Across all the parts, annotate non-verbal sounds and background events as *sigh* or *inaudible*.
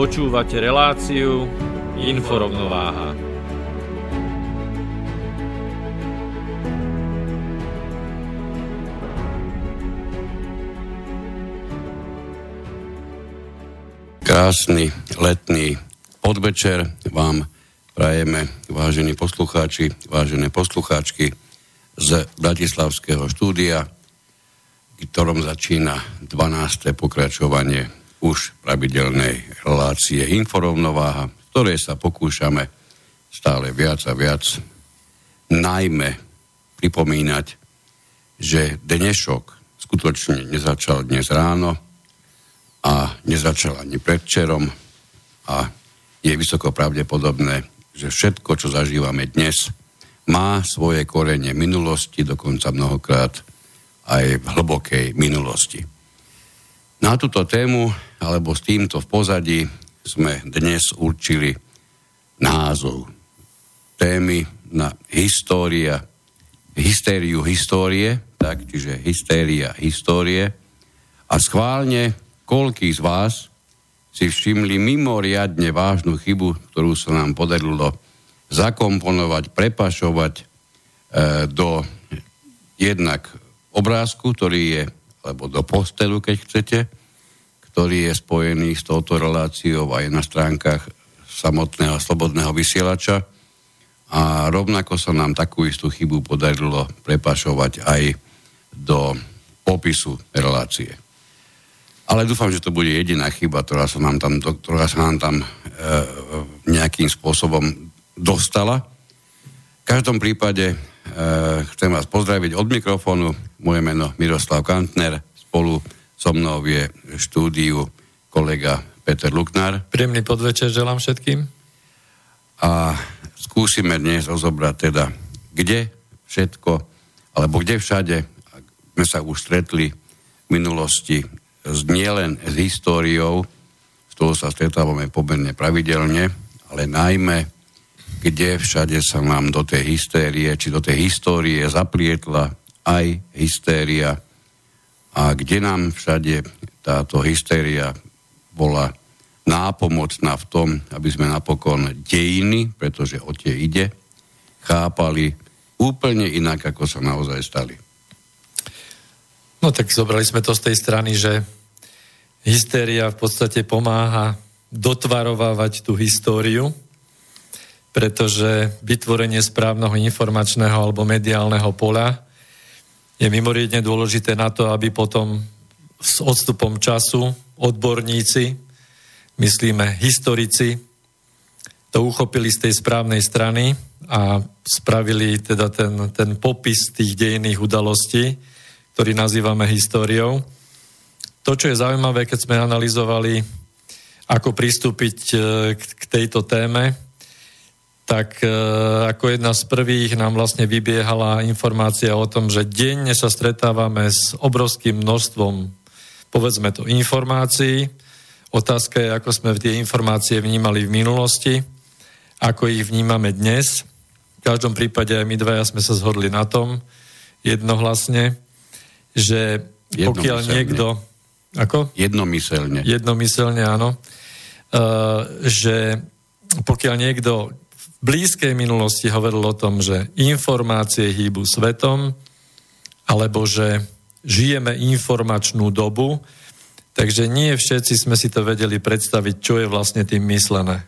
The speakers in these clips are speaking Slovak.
Počúvate reláciu Inforovnováha. Krásny letný podvečer vám prajeme, vážení poslucháči, vážené poslucháčky z Bratislavského štúdia, ktorom začína 12. pokračovanie už pravidelnej relácie Inforovnováha, v ktorej sa pokúšame stále viac a viac najmä pripomínať, že dnešok skutočne nezačal dnes ráno a nezačal ani predčerom a je vysoko pravdepodobné, že všetko, čo zažívame dnes, má svoje korene minulosti, dokonca mnohokrát aj v hlbokej minulosti. Na túto tému, alebo s týmto v pozadí, sme dnes určili názov témy na história, hystériu histórie, tak, čiže hystéria histórie. A schválne, koľký z vás si všimli mimoriadne vážnu chybu, ktorú sa nám podarilo zakomponovať, prepašovať e, do jednak obrázku, ktorý je alebo do postelu, keď chcete, ktorý je spojený s touto reláciou aj na stránkach samotného slobodného vysielača. A rovnako sa nám takú istú chybu podarilo prepašovať aj do popisu relácie. Ale dúfam, že to bude jediná chyba, ktorá sa nám tam, ktorá sa nám tam e, nejakým spôsobom dostala. V každom prípade Eh, chcem vás pozdraviť od mikrofónu. Moje meno Miroslav Kantner. Spolu so mnou je štúdiu kolega Peter Luknár. Príjemný podvečer želám všetkým. A skúsime dnes rozobrať teda, kde všetko, alebo kde všade sme sa už stretli v minulosti s nielen s históriou, s toho sa stretávame pomerne pravidelne, ale najmä kde všade sa nám do tej hystérie, či do tej histórie zaplietla aj hystéria a kde nám všade táto hystéria bola nápomocná v tom, aby sme napokon dejiny, pretože o tie ide, chápali úplne inak, ako sa naozaj stali. No tak zobrali sme to z tej strany, že hystéria v podstate pomáha dotvarovávať tú históriu, pretože vytvorenie správneho informačného alebo mediálneho pola je mimoriadne dôležité na to, aby potom s odstupom času odborníci, myslíme historici, to uchopili z tej správnej strany a spravili teda ten, ten popis tých dejných udalostí, ktorý nazývame históriou. To, čo je zaujímavé, keď sme analyzovali, ako pristúpiť e, k tejto téme, tak e, ako jedna z prvých nám vlastne vybiehala informácia o tom, že denne sa stretávame s obrovským množstvom, povedzme to, informácií. Otázka je, ako sme tie informácie vnímali v minulosti, ako ich vnímame dnes. V každom prípade aj my dvaja sme sa zhodli na tom jednohlasne, že pokiaľ niekto... Ako? Jednomyselne. Jednomyselne, áno. Uh, že pokiaľ niekto blízkej minulosti hovoril o tom, že informácie hýbu svetom, alebo že žijeme informačnú dobu, takže nie všetci sme si to vedeli predstaviť, čo je vlastne tým myslené.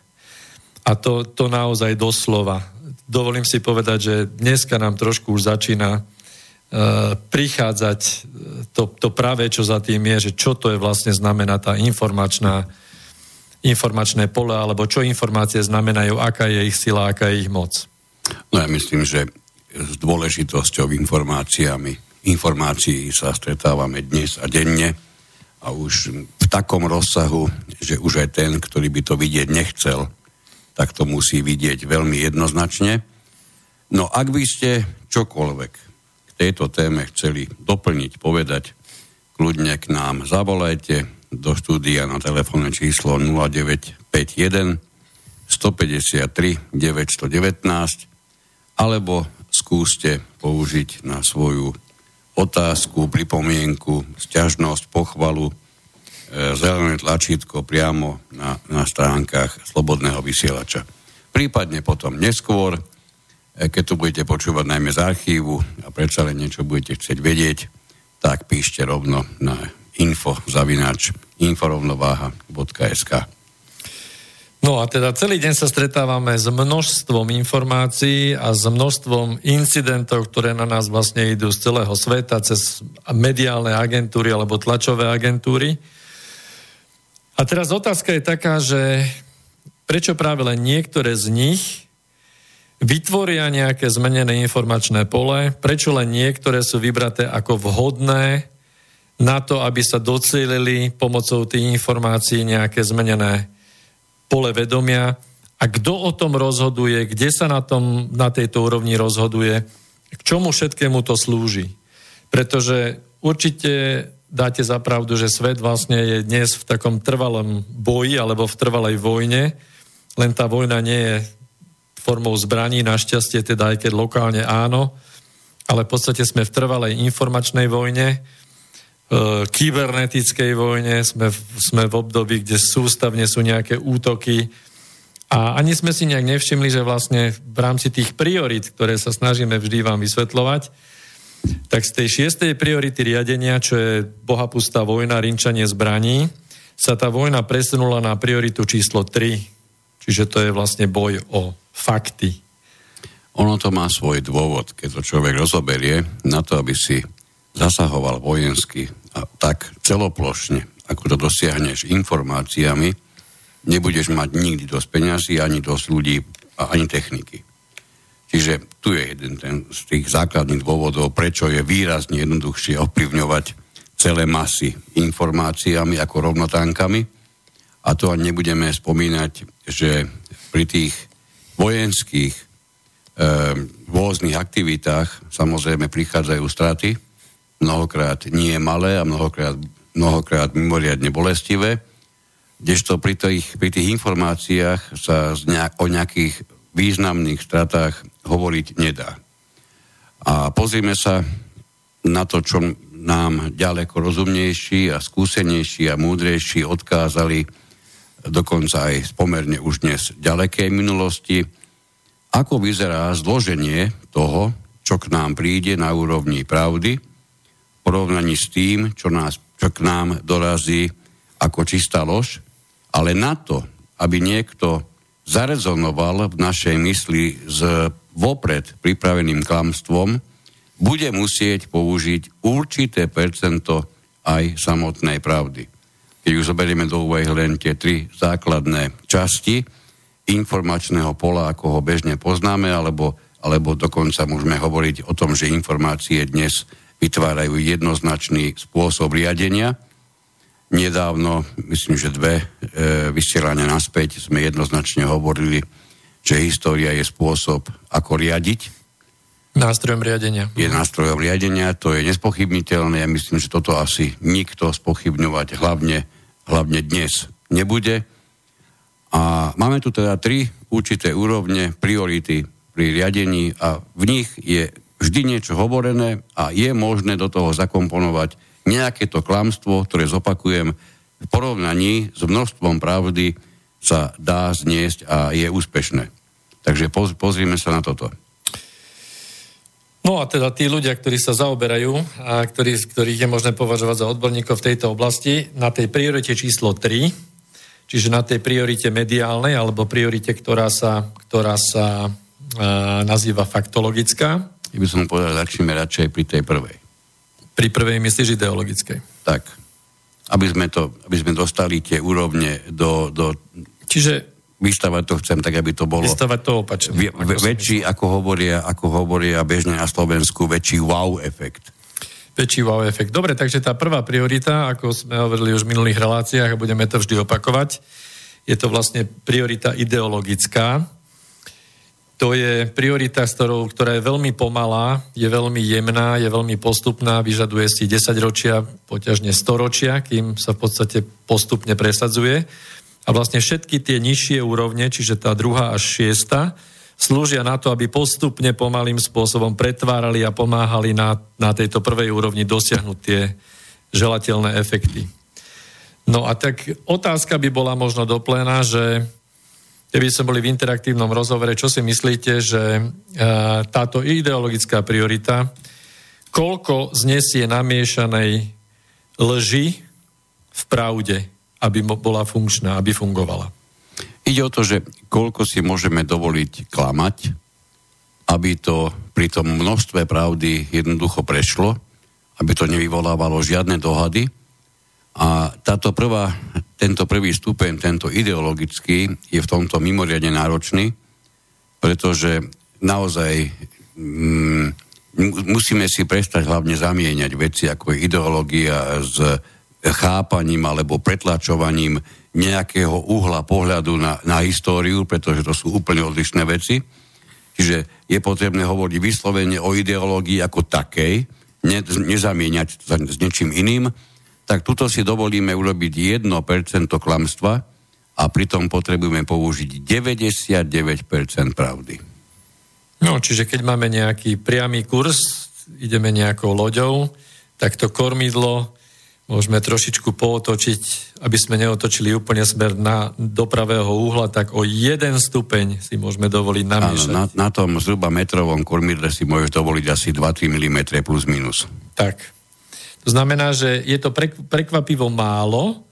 A to, to naozaj doslova. Dovolím si povedať, že dneska nám trošku už začína uh, prichádzať to, to práve, čo za tým je, že čo to je vlastne znamená tá informačná, informačné pole, alebo čo informácie znamenajú, aká je ich sila, aká je ich moc. No ja myslím, že s dôležitosťou informáciami, informácií sa stretávame dnes a denne a už v takom rozsahu, že už aj ten, ktorý by to vidieť nechcel, tak to musí vidieť veľmi jednoznačne. No ak by ste čokoľvek k tejto téme chceli doplniť, povedať, kľudne k nám zavolajte do štúdia na telefónne číslo 0951 153 919 alebo skúste použiť na svoju otázku, pripomienku, sťažnosť, pochvalu, e, zelené tlačítko priamo na, na stránkach Slobodného vysielača. Prípadne potom neskôr, e, keď tu budete počúvať najmä z archívu a predsa len niečo budete chcieť vedieť, tak píšte rovno na info zavinač inforovnováha.sk. No a teda celý deň sa stretávame s množstvom informácií a s množstvom incidentov, ktoré na nás vlastne idú z celého sveta, cez mediálne agentúry alebo tlačové agentúry. A teraz otázka je taká, že prečo práve len niektoré z nich vytvoria nejaké zmenené informačné pole, prečo len niektoré sú vybraté ako vhodné na to, aby sa docielili pomocou tých informácií nejaké zmenené pole vedomia. A kto o tom rozhoduje, kde sa na, tom, na tejto úrovni rozhoduje, k čomu všetkému to slúži. Pretože určite dáte za pravdu, že svet vlastne je dnes v takom trvalom boji alebo v trvalej vojne, len tá vojna nie je formou zbraní, našťastie teda aj keď lokálne áno, ale v podstate sme v trvalej informačnej vojne, kybernetickej vojne, sme sme v období, kde sústavne sú nejaké útoky a ani sme si nejak nevšimli, že vlastne v rámci tých priorit, ktoré sa snažíme vždy vám vysvetľovať, tak z tej šiestej priority riadenia, čo je bohapustá vojna, rinčanie zbraní, sa tá vojna presunula na prioritu číslo 3. Čiže to je vlastne boj o fakty. Ono to má svoj dôvod, keď to človek rozoberie, na to, aby si zasahoval vojensky a tak celoplošne, ako to dosiahneš informáciami, nebudeš mať nikdy dosť peňazí, ani dosť ľudí ani techniky. Čiže tu je jeden ten z tých základných dôvodov, prečo je výrazne jednoduchšie ovplyvňovať celé masy informáciami ako rovnotánkami. A to ani nebudeme spomínať, že pri tých vojenských e, rôznych aktivitách samozrejme prichádzajú straty, mnohokrát nie malé a mnohokrát, mnohokrát mimoriadne bolestivé, kdežto pri tých, pri tých informáciách sa nejak, o nejakých významných stratách hovoriť nedá. A pozrime sa na to, čo nám ďaleko rozumnejší a skúsenejší a múdrejší odkázali dokonca aj pomerne už dnes ďalekej minulosti, ako vyzerá zloženie toho, čo k nám príde na úrovni pravdy, porovnaní s tým, čo, nás, čo k nám dorazí ako čistá lož, ale na to, aby niekto zarezonoval v našej mysli s vopred pripraveným klamstvom, bude musieť použiť určité percento aj samotnej pravdy. Keď už zoberieme do úvahy len tie tri základné časti informačného pola, ako ho bežne poznáme, alebo, alebo dokonca môžeme hovoriť o tom, že informácie dnes vytvárajú jednoznačný spôsob riadenia. Nedávno, myslím, že dve e, vysielania naspäť sme jednoznačne hovorili, že história je spôsob, ako riadiť. Nástrojom riadenia. Je nástrojom riadenia, to je nespochybniteľné. Ja myslím, že toto asi nikto spochybňovať hlavne, hlavne dnes nebude. A máme tu teda tri určité úrovne priority pri riadení a v nich je vždy niečo hovorené a je možné do toho zakomponovať nejaké to klamstvo, ktoré zopakujem, v porovnaní s množstvom pravdy sa dá zniesť a je úspešné. Takže poz, pozrime sa na toto. No a teda tí ľudia, ktorí sa zaoberajú a ktorí, ktorých je možné považovať za odborníkov v tejto oblasti, na tej priorite číslo 3, čiže na tej priorite mediálnej alebo priorite, ktorá sa, ktorá sa nazýva faktologická. Ja by som povedal, začneme radšej pri tej prvej. Pri prvej myslíš ideologickej. Tak. Aby sme, to, aby sme dostali tie úrovne do... do Čiže vystavať to chcem tak, aby to bolo... Vystavať to opačne. Ako väčší, ako hovoria, ako hovoria bežne na Slovensku, väčší wow efekt. Väčší wow efekt. Dobre, takže tá prvá priorita, ako sme hovorili už v minulých reláciách a budeme to vždy opakovať, je to vlastne priorita ideologická. To je priorita, ktorá je veľmi pomalá, je veľmi jemná, je veľmi postupná, vyžaduje si 10 ročia, poťažne 100 ročia, kým sa v podstate postupne presadzuje. A vlastne všetky tie nižšie úrovne, čiže tá druhá až šiesta, slúžia na to, aby postupne pomalým spôsobom pretvárali a pomáhali na, na tejto prvej úrovni dosiahnuť tie želateľné efekty. No a tak otázka by bola možno do pléna, že keby sme boli v interaktívnom rozhovore, čo si myslíte, že e, táto ideologická priorita, koľko znesie namiešanej lži v pravde? aby bola funkčná, aby fungovala. Ide o to, že koľko si môžeme dovoliť klamať, aby to pri tom množstve pravdy jednoducho prešlo, aby to nevyvolávalo žiadne dohady. A táto prvá, tento prvý stupeň, tento ideologický, je v tomto mimoriadne náročný, pretože naozaj mm, musíme si prestať hlavne zamieňať veci ako ideológia s chápaním alebo pretlačovaním nejakého uhla pohľadu na, na históriu, pretože to sú úplne odlišné veci. Čiže je potrebné hovoriť vyslovene o ideológii ako takej, ne, nezamieňať s niečím iným, tak tuto si dovolíme urobiť 1% klamstva a pritom potrebujeme použiť 99% pravdy. No, čiže keď máme nejaký priamy kurz, ideme nejakou loďou, tak to kormidlo môžeme trošičku pootočiť, aby sme neotočili úplne smer na, do pravého uhla, tak o jeden stupeň si môžeme dovoliť namiešať. Áno, na, na tom zhruba metrovom kormidle si môžeš dovoliť asi 2-3 mm plus minus. Tak. To znamená, že je to prekvapivo málo,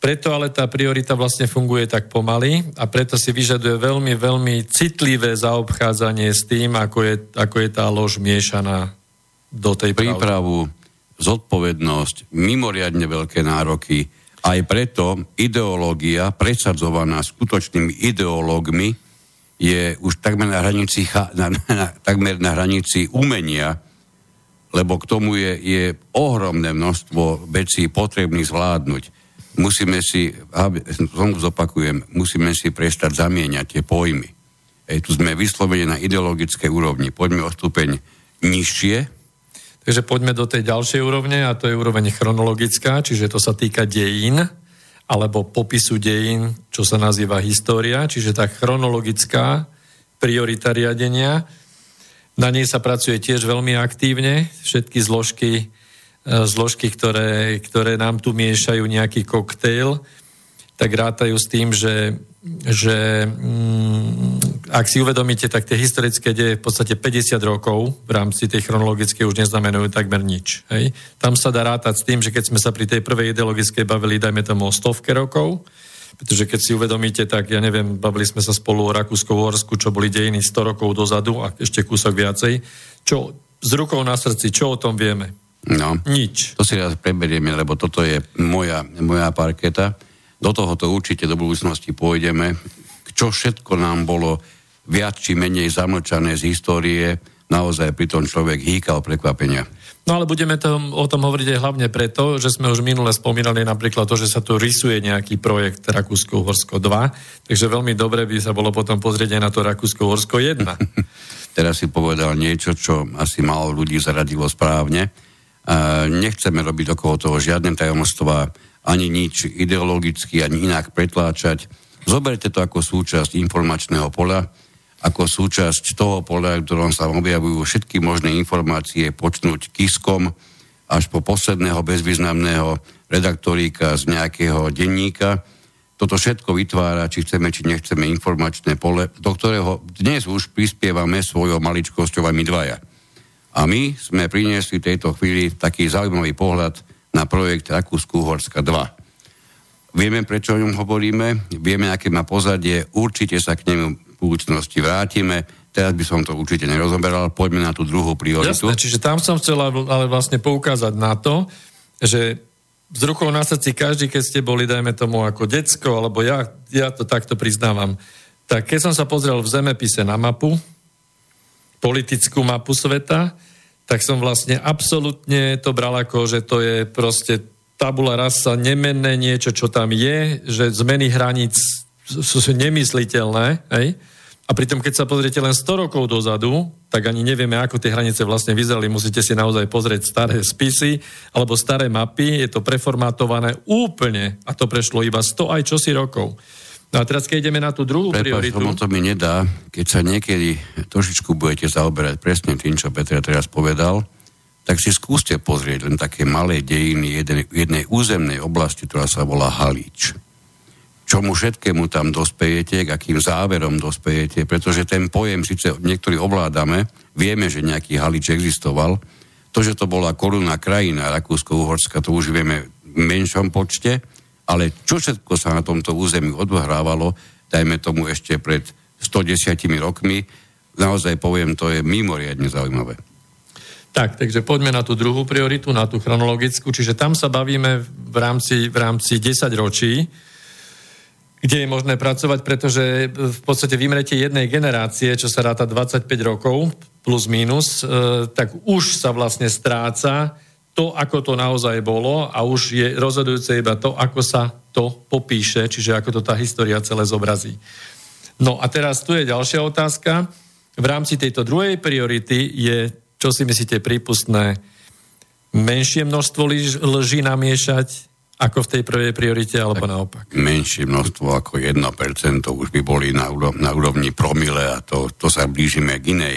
preto ale tá priorita vlastne funguje tak pomaly a preto si vyžaduje veľmi, veľmi citlivé zaobchádzanie s tým, ako je, ako je tá lož miešaná do tej Prípravu, pravdy zodpovednosť, mimoriadne veľké nároky. Aj preto ideológia, presadzovaná skutočnými ideológmi, je už takmer na hranici, na, na, takmer na hranici umenia, lebo k tomu je, je ohromné množstvo vecí potrebných zvládnuť. Musíme si, som zopakujem, musíme si prestať zamieňať tie pojmy. Ej, tu sme vyslovene na ideologické úrovni. Poďme o stupeň nižšie, Takže poďme do tej ďalšej úrovne a to je úroveň chronologická, čiže to sa týka dejín alebo popisu dejín, čo sa nazýva história, čiže tá chronologická priorita riadenia. Na nej sa pracuje tiež veľmi aktívne. Všetky zložky, e, zložky ktoré, ktoré nám tu miešajú nejaký koktejl, tak rátajú s tým, že, že mm, ak si uvedomíte, tak tie historické deje v podstate 50 rokov v rámci tej chronologickej už neznamenajú takmer nič. Hej. Tam sa dá rátať s tým, že keď sme sa pri tej prvej ideologickej bavili, dajme tomu o stovke rokov, pretože keď si uvedomíte, tak ja neviem, bavili sme sa spolu o Rakúsko-Uhorsku, čo boli dejiny 100 rokov dozadu a ešte kúsok viacej. Čo z rukou na srdci, čo o tom vieme? No, Nič. To si raz preberieme, lebo toto je moja, moja parketa do tohoto určite do budúcnosti pôjdeme. Čo všetko nám bolo viac či menej zamlčané z histórie, naozaj pri tom človek hýkal prekvapenia. No ale budeme to, o tom hovoriť aj hlavne preto, že sme už minule spomínali napríklad to, že sa tu rysuje nejaký projekt Rakúsko-Horsko 2, takže veľmi dobre by sa bolo potom pozrieť aj na to Rakúsko-Horsko 1. *laughs* Teraz si povedal niečo, čo asi málo ľudí zaradilo správne. Uh, nechceme robiť okolo toho žiadne tajomstvá ani nič ideologicky, ani inak pretláčať. Zoberte to ako súčasť informačného pola, ako súčasť toho pola, v ktorom sa objavujú všetky možné informácie, počnúť kiskom až po posledného bezvýznamného redaktoríka z nejakého denníka. Toto všetko vytvára, či chceme, či nechceme, informačné pole, do ktorého dnes už prispievame svojou maličkosťou aj my dvaja. A my sme priniesli v tejto chvíli taký zaujímavý pohľad na projekt Rakúsku-Horska 2. Vieme, prečo o ňom hovoríme, vieme, aké má pozadie, určite sa k nemu budúcnosti vrátime. Teraz by som to určite nerozoberal, poďme na tú druhú prioritu. Jasné, čiže tam som chcel ale vlastne poukázať na to, že z rukou na srdci každý, keď ste boli, dajme tomu, ako decko, alebo ja, ja to takto priznávam, tak keď som sa pozrel v zemepise na mapu, politickú mapu sveta, tak som vlastne absolútne to bral ako, že to je proste tabula rasa, nemenné niečo, čo tam je, že zmeny hraníc sú, sú nemysliteľné, hej? A pritom, keď sa pozriete len 100 rokov dozadu, tak ani nevieme, ako tie hranice vlastne vyzerali. Musíte si naozaj pozrieť staré spisy alebo staré mapy. Je to preformátované úplne a to prešlo iba 100 aj čosi rokov. No a teraz, keď ideme na tú druhú Prepač, prioritu... to mi nedá, keď sa niekedy trošičku budete zaoberať presne tým, čo Peter teraz povedal, tak si skúste pozrieť len také malé dejiny jednej, jednej územnej oblasti, ktorá sa volá Halič. Čomu všetkému tam dospejete, k akým záverom dospejete, pretože ten pojem síce niektorí ovládame, vieme, že nejaký Halič existoval, to, že to bola korunná krajina Rakúsko-Uhorska, to už vieme v menšom počte, ale čo všetko sa na tomto území odhrávalo, dajme tomu ešte pred 110 rokmi, naozaj poviem, to je mimoriadne zaujímavé. Tak, takže poďme na tú druhú prioritu, na tú chronologickú, čiže tam sa bavíme v rámci, v rámci 10 ročí, kde je možné pracovať, pretože v podstate vymretie jednej generácie, čo sa ráta 25 rokov, plus minus, e, tak už sa vlastne stráca to, ako to naozaj bolo a už je rozhodujúce iba to, ako sa to popíše, čiže ako to tá história celé zobrazí. No a teraz tu je ďalšia otázka. V rámci tejto druhej priority je, čo si myslíte, prípustné menšie množstvo lží namiešať ako v tej prvej priorite, alebo tak naopak? Menšie množstvo ako 1% už by boli na, úrovni, na úrovni promile a to, to sa blížime k inej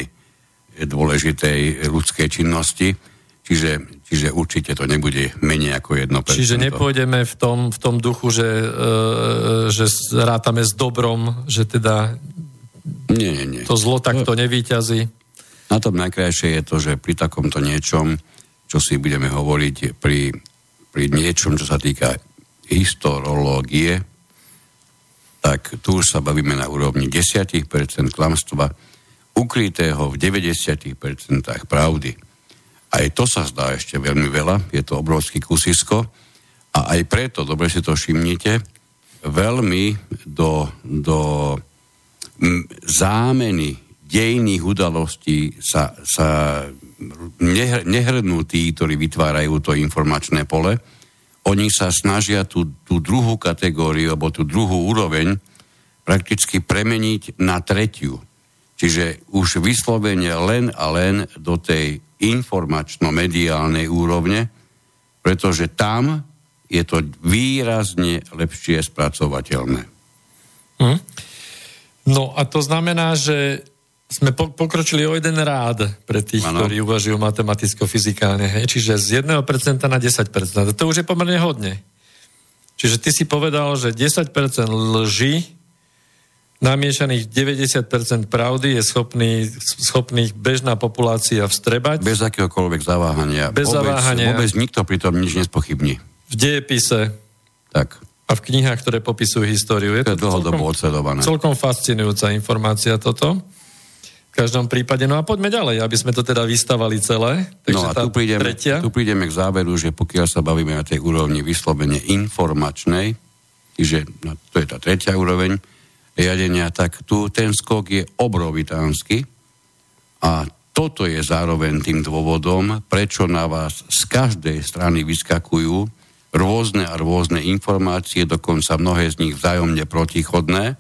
dôležitej ľudskej činnosti. Čiže Čiže určite to nebude menej ako 1%. Čiže nepôjdeme v tom, v tom duchu, že, e, že rátame s dobrom, že teda nie, nie. to zlo takto nevýťazí. Na tom najkrajšie je to, že pri takomto niečom, čo si budeme hovoriť, pri, pri niečom, čo sa týka historológie, tak tu už sa bavíme na úrovni 10% klamstva, ukrytého v 90% pravdy. Aj to sa zdá ešte veľmi veľa, je to obrovský kusisko a aj preto, dobre si to všimnite, veľmi do, do zámeny dejných udalostí sa, sa nehrnú tí, ktorí vytvárajú to informačné pole. Oni sa snažia tú, tú druhú kategóriu alebo tú druhú úroveň prakticky premeniť na tretiu. Čiže už vyslovene len a len do tej informačno-mediálnej úrovne, pretože tam je to výrazne lepšie spracovateľné. Hm. No a to znamená, že sme po- pokročili o jeden rád pre tých, ano. ktorí uvažujú matematicko-fyzikálne. Hej? Čiže z 1% na 10%. To už je pomerne hodne. Čiže ty si povedal, že 10% lži namiešaných 90% pravdy je schopný, schopný bežná populácia vstrebať. Bez akéhokoľvek zaváhania. Bez vôbec, zaváhania. Vôbec nikto pri tom nič nespochybní. V dejepise. Tak. A v knihách, ktoré popisujú históriu. Je to, to dlhodobo odsledované. Celkom fascinujúca informácia toto. V každom prípade. No a poďme ďalej, aby sme to teda vystavali celé. Takže no a tu prídeme, tretia... tu prídeme k záveru, že pokiaľ sa bavíme na tej úrovni vyslovene informačnej, čiže no, to je tá tretia úroveň, riadenia, tak tu ten skok je obrovitánsky a toto je zároveň tým dôvodom, prečo na vás z každej strany vyskakujú rôzne a rôzne informácie, dokonca mnohé z nich vzájomne protichodné,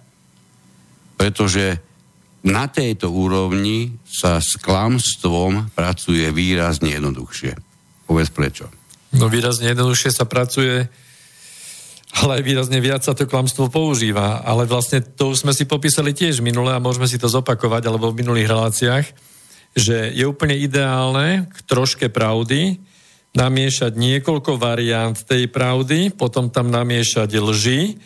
pretože na tejto úrovni sa s klamstvom pracuje výrazne jednoduchšie. Povedz prečo. No výrazne jednoduchšie sa pracuje ale aj výrazne viac sa to klamstvo používa. Ale vlastne to už sme si popísali tiež minule a môžeme si to zopakovať, alebo v minulých reláciách, že je úplne ideálne k troške pravdy namiešať niekoľko variant tej pravdy, potom tam namiešať lži,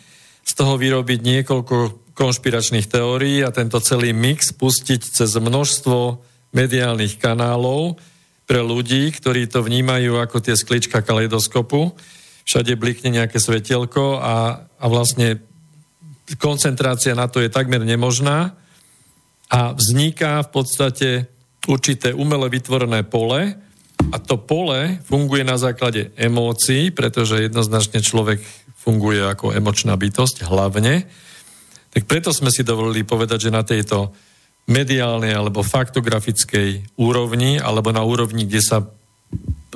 z toho vyrobiť niekoľko konšpiračných teórií a tento celý mix pustiť cez množstvo mediálnych kanálov pre ľudí, ktorí to vnímajú ako tie sklička kaleidoskopu. Všade blikne nejaké svetelko a, a vlastne koncentrácia na to je takmer nemožná. A vzniká v podstate určité umele vytvorené pole a to pole funguje na základe emócií, pretože jednoznačne človek funguje ako emočná bytosť hlavne. Tak preto sme si dovolili povedať, že na tejto mediálnej alebo faktografickej úrovni alebo na úrovni, kde sa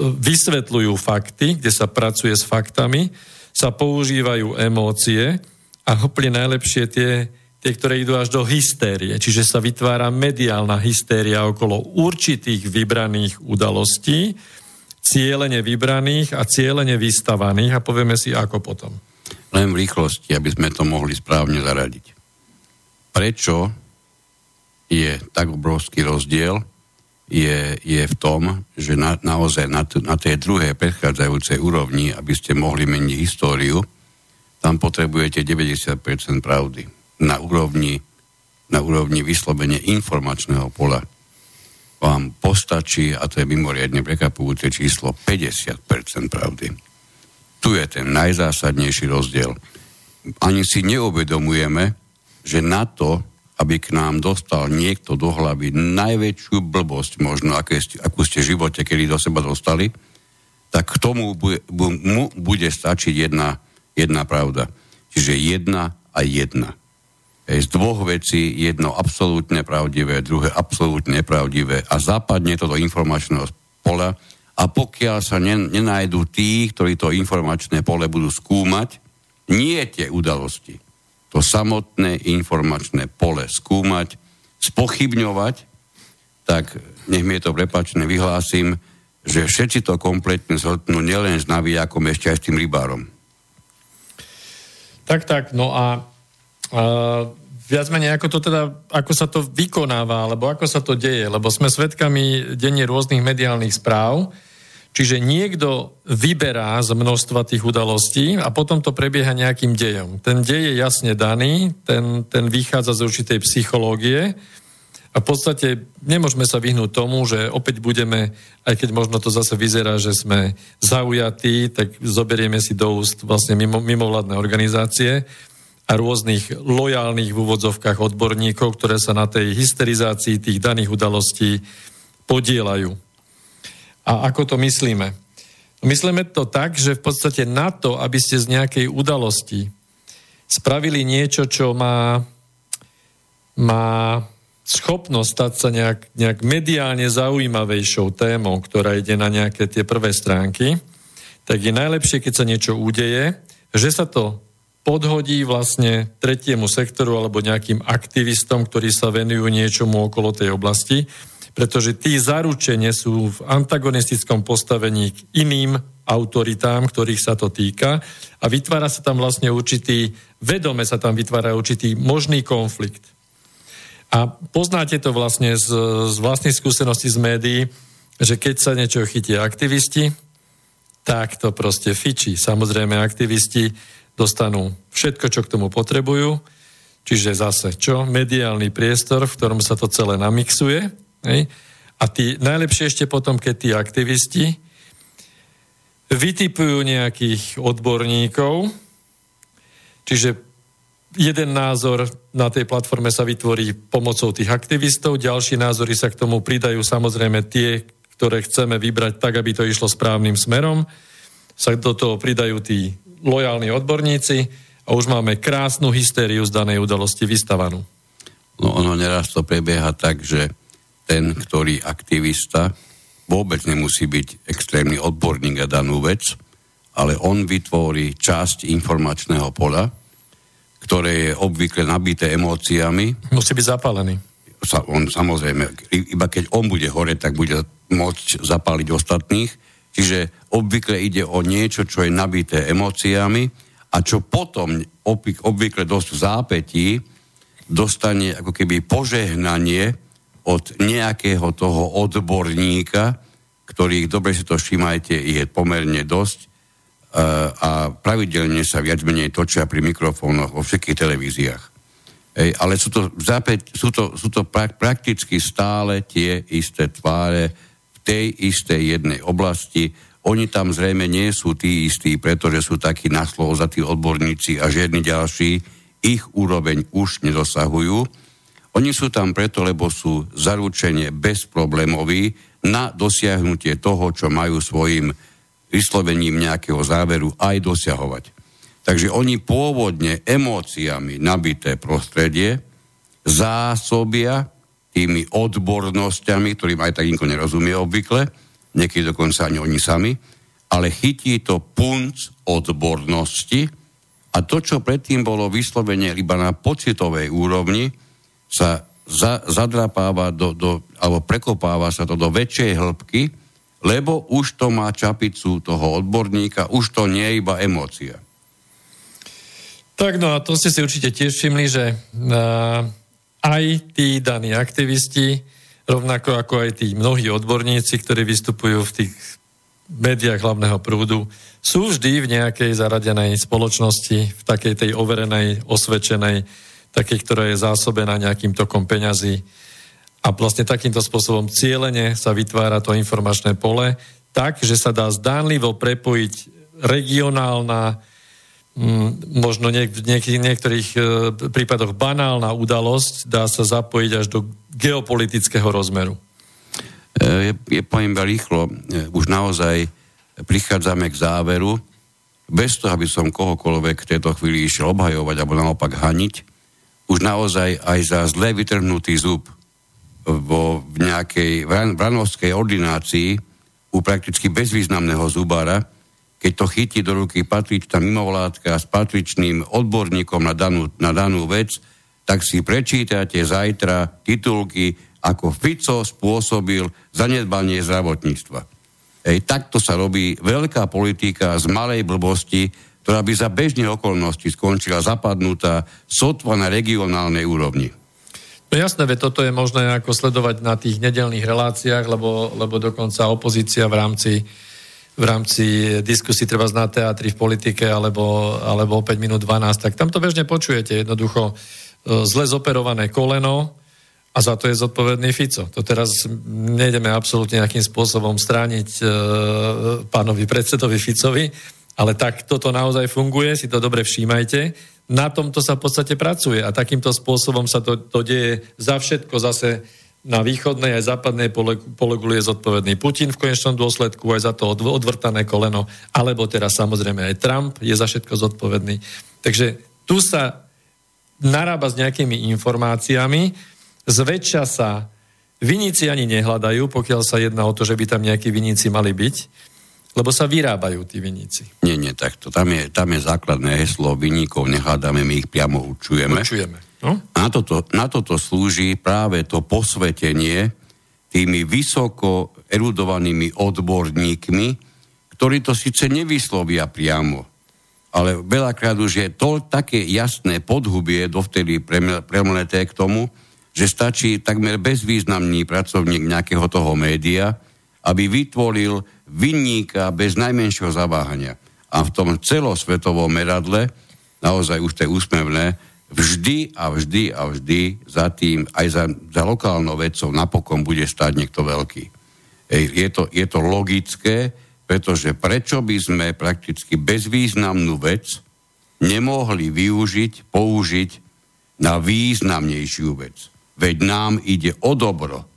vysvetľujú fakty, kde sa pracuje s faktami, sa používajú emócie a úplne najlepšie tie, tie, ktoré idú až do hystérie. Čiže sa vytvára mediálna hystéria okolo určitých vybraných udalostí, cieľene vybraných a cieľene vystavaných a povieme si ako potom. Len v rýchlosti, aby sme to mohli správne zaradiť. Prečo je tak obrovský rozdiel je, je v tom, že na, naozaj na, t- na tej druhej predchádzajúcej úrovni, aby ste mohli meniť históriu, tam potrebujete 90% pravdy. Na úrovni, na úrovni vyslovene informačného pola vám postačí, a to je mimoriadne prekapujúce číslo, 50% pravdy. Tu je ten najzásadnejší rozdiel. Ani si neuvedomujeme, že na to, aby k nám dostal niekto do hlavy najväčšiu blbosť možno, aké ste, akú ste v živote kedy do seba dostali, tak k tomu bude, mu bude stačiť jedna, jedna pravda. Čiže jedna a jedna. Z dvoch vecí jedno absolútne pravdivé, druhé absolútne nepravdivé a zapadne to do informačného pola a pokiaľ sa nenájdú tí, ktorí to informačné pole budú skúmať, nie tie udalosti, to samotné informačné pole skúmať, spochybňovať, tak nech mi je to prepačne, vyhlásim, že všetci to kompletne zhodnú nielen s navijakom, ešte aj s tým rybárom. Tak, tak, no a, viac menej ako to teda, ako sa to vykonáva, alebo ako sa to deje, lebo sme svedkami denne rôznych mediálnych správ, Čiže niekto vyberá z množstva tých udalostí a potom to prebieha nejakým dejom. Ten dej je jasne daný, ten, ten vychádza z určitej psychológie. A v podstate nemôžeme sa vyhnúť tomu, že opäť budeme, aj keď možno to zase vyzerá, že sme zaujatí, tak zoberieme si do úst vlastne mimo, mimovládne organizácie rôznych lojálnych v úvodzovkách odborníkov, ktoré sa na tej hysterizácii tých daných udalostí podielajú. A ako to myslíme? Myslíme to tak, že v podstate na to, aby ste z nejakej udalosti spravili niečo, čo má, má schopnosť stať sa nejak, nejak mediálne zaujímavejšou témou, ktorá ide na nejaké tie prvé stránky, tak je najlepšie, keď sa niečo udeje, že sa to podhodí vlastne tretiemu sektoru alebo nejakým aktivistom, ktorí sa venujú niečomu okolo tej oblasti pretože tí zaručene sú v antagonistickom postavení k iným autoritám, ktorých sa to týka a vytvára sa tam vlastne určitý, vedome sa tam vytvára určitý možný konflikt. A poznáte to vlastne z, z vlastnej skúsenosti z médií, že keď sa niečo chytia aktivisti, tak to proste fičí. Samozrejme, aktivisti dostanú všetko, čo k tomu potrebujú, čiže zase čo? Mediálny priestor, v ktorom sa to celé namixuje Hej? A tí, najlepšie ešte potom, keď tí aktivisti vytipujú nejakých odborníkov, čiže jeden názor na tej platforme sa vytvorí pomocou tých aktivistov, ďalší názory sa k tomu pridajú samozrejme tie, ktoré chceme vybrať tak, aby to išlo správnym smerom, sa do toho pridajú tí lojálni odborníci a už máme krásnu hystériu z danej udalosti vystavanú. No ono neraz to prebieha tak, že ten, ktorý aktivista vôbec nemusí byť extrémny odborník na danú vec, ale on vytvorí časť informačného pola, ktoré je obvykle nabité emóciami. Musí byť zapálený. Sa, on samozrejme, iba keď on bude hore, tak bude môcť zapáliť ostatných. Čiže obvykle ide o niečo, čo je nabité emóciami a čo potom obvykle dosť v zápetí dostane ako keby požehnanie od nejakého toho odborníka, ktorých, dobre si to všimajte, je pomerne dosť uh, a pravidelne sa viac menej točia pri mikrofónoch vo všetkých televíziách. Ej, ale sú to, zápäť, sú to, sú to pra, prakticky stále tie isté tváre tej istej jednej oblasti, Oni tam zrejme nie sú tí istí, pretože sú takí tí odborníci a žiadni ďalší ich úroveň už nedosahujú. Oni sú tam preto, lebo sú zaručene bezproblémoví na dosiahnutie toho, čo majú svojim vyslovením nejakého záveru aj dosiahovať. Takže oni pôvodne emóciami nabité prostredie zásobia tými odbornosťami, ktorým aj tak nikto nerozumie obvykle, niekedy dokonca ani oni sami, ale chytí to punc odbornosti a to, čo predtým bolo vyslovene iba na pocitovej úrovni, sa za, zadrapáva do, do, alebo prekopáva sa to do väčšej hĺbky, lebo už to má čapicu toho odborníka, už to nie je iba emócia. Tak no a to ste si určite tiež všimli, že uh, aj tí daní aktivisti rovnako ako aj tí mnohí odborníci, ktorí vystupujú v tých médiách hlavného prúdu, sú vždy v nejakej zaradenej spoločnosti, v takej tej overenej, osvedčenej, takej, ktorá je zásobená nejakým tokom peňazí. A vlastne takýmto spôsobom cieľene sa vytvára to informačné pole tak, že sa dá zdánlivo prepojiť regionálna, možno niek- niek- niektorých e, prípadoch banálna udalosť dá sa zapojiť až do geopolitického rozmeru. E, je, je poviem rýchlo, e, už naozaj prichádzame k záveru, bez toho, aby som kohokoľvek v tejto chvíli išiel obhajovať alebo naopak haniť, už naozaj aj za zle vytrhnutý zub vo, v nejakej vranovskej ordinácii u prakticky bezvýznamného zubára keď to chytí do ruky patričná mimovládka s patričným odborníkom na danú, na danú vec, tak si prečítate zajtra titulky, ako Fico spôsobil zanedbanie zdravotníctva. Ej, takto sa robí veľká politika z malej blbosti, ktorá by za bežných okolností skončila zapadnutá sotva na regionálnej úrovni. No jasné, ve toto je možné ako sledovať na tých nedelných reláciách, lebo, lebo dokonca opozícia v rámci v rámci diskusí treba na teatri, v politike alebo, alebo o 5 minút 12, tak tam to bežne počujete. Jednoducho e, zle zoperované koleno a za to je zodpovedný Fico. To teraz nejdeme absolútne nejakým spôsobom strániť e, pánovi predsedovi Ficovi, ale tak toto naozaj funguje, si to dobre všímajte. Na tomto sa v podstate pracuje a takýmto spôsobom sa to, to deje za všetko zase na východnej aj západnej poleguli je zodpovedný Putin v konečnom dôsledku aj za to odvrtané koleno, alebo teraz samozrejme aj Trump je za všetko zodpovedný. Takže tu sa narába s nejakými informáciami, zväčša sa viníci ani nehľadajú, pokiaľ sa jedná o to, že by tam nejakí viníci mali byť, lebo sa vyrábajú tí viníci. Nie, nie, takto. Tam je, tam je základné heslo, viníkov nehľadáme, my ich priamo učujeme. Učujeme. No? Na, toto, na toto slúži práve to posvetenie tými vysoko erudovanými odborníkmi, ktorí to síce nevyslovia priamo, ale veľakrát už je to také jasné podhubie dovtedy premleté k tomu, že stačí takmer bezvýznamný pracovník nejakého toho média, aby vytvoril vinníka bez najmenšieho zaváhania. A v tom celosvetovom meradle, naozaj už to je úsmevné, vždy a vždy a vždy za tým, aj za, za lokálnou vecou napokon bude stať niekto veľký. Ej, je, to, je to logické, pretože prečo by sme prakticky bezvýznamnú vec nemohli využiť, použiť na významnejšiu vec. Veď nám ide o dobro.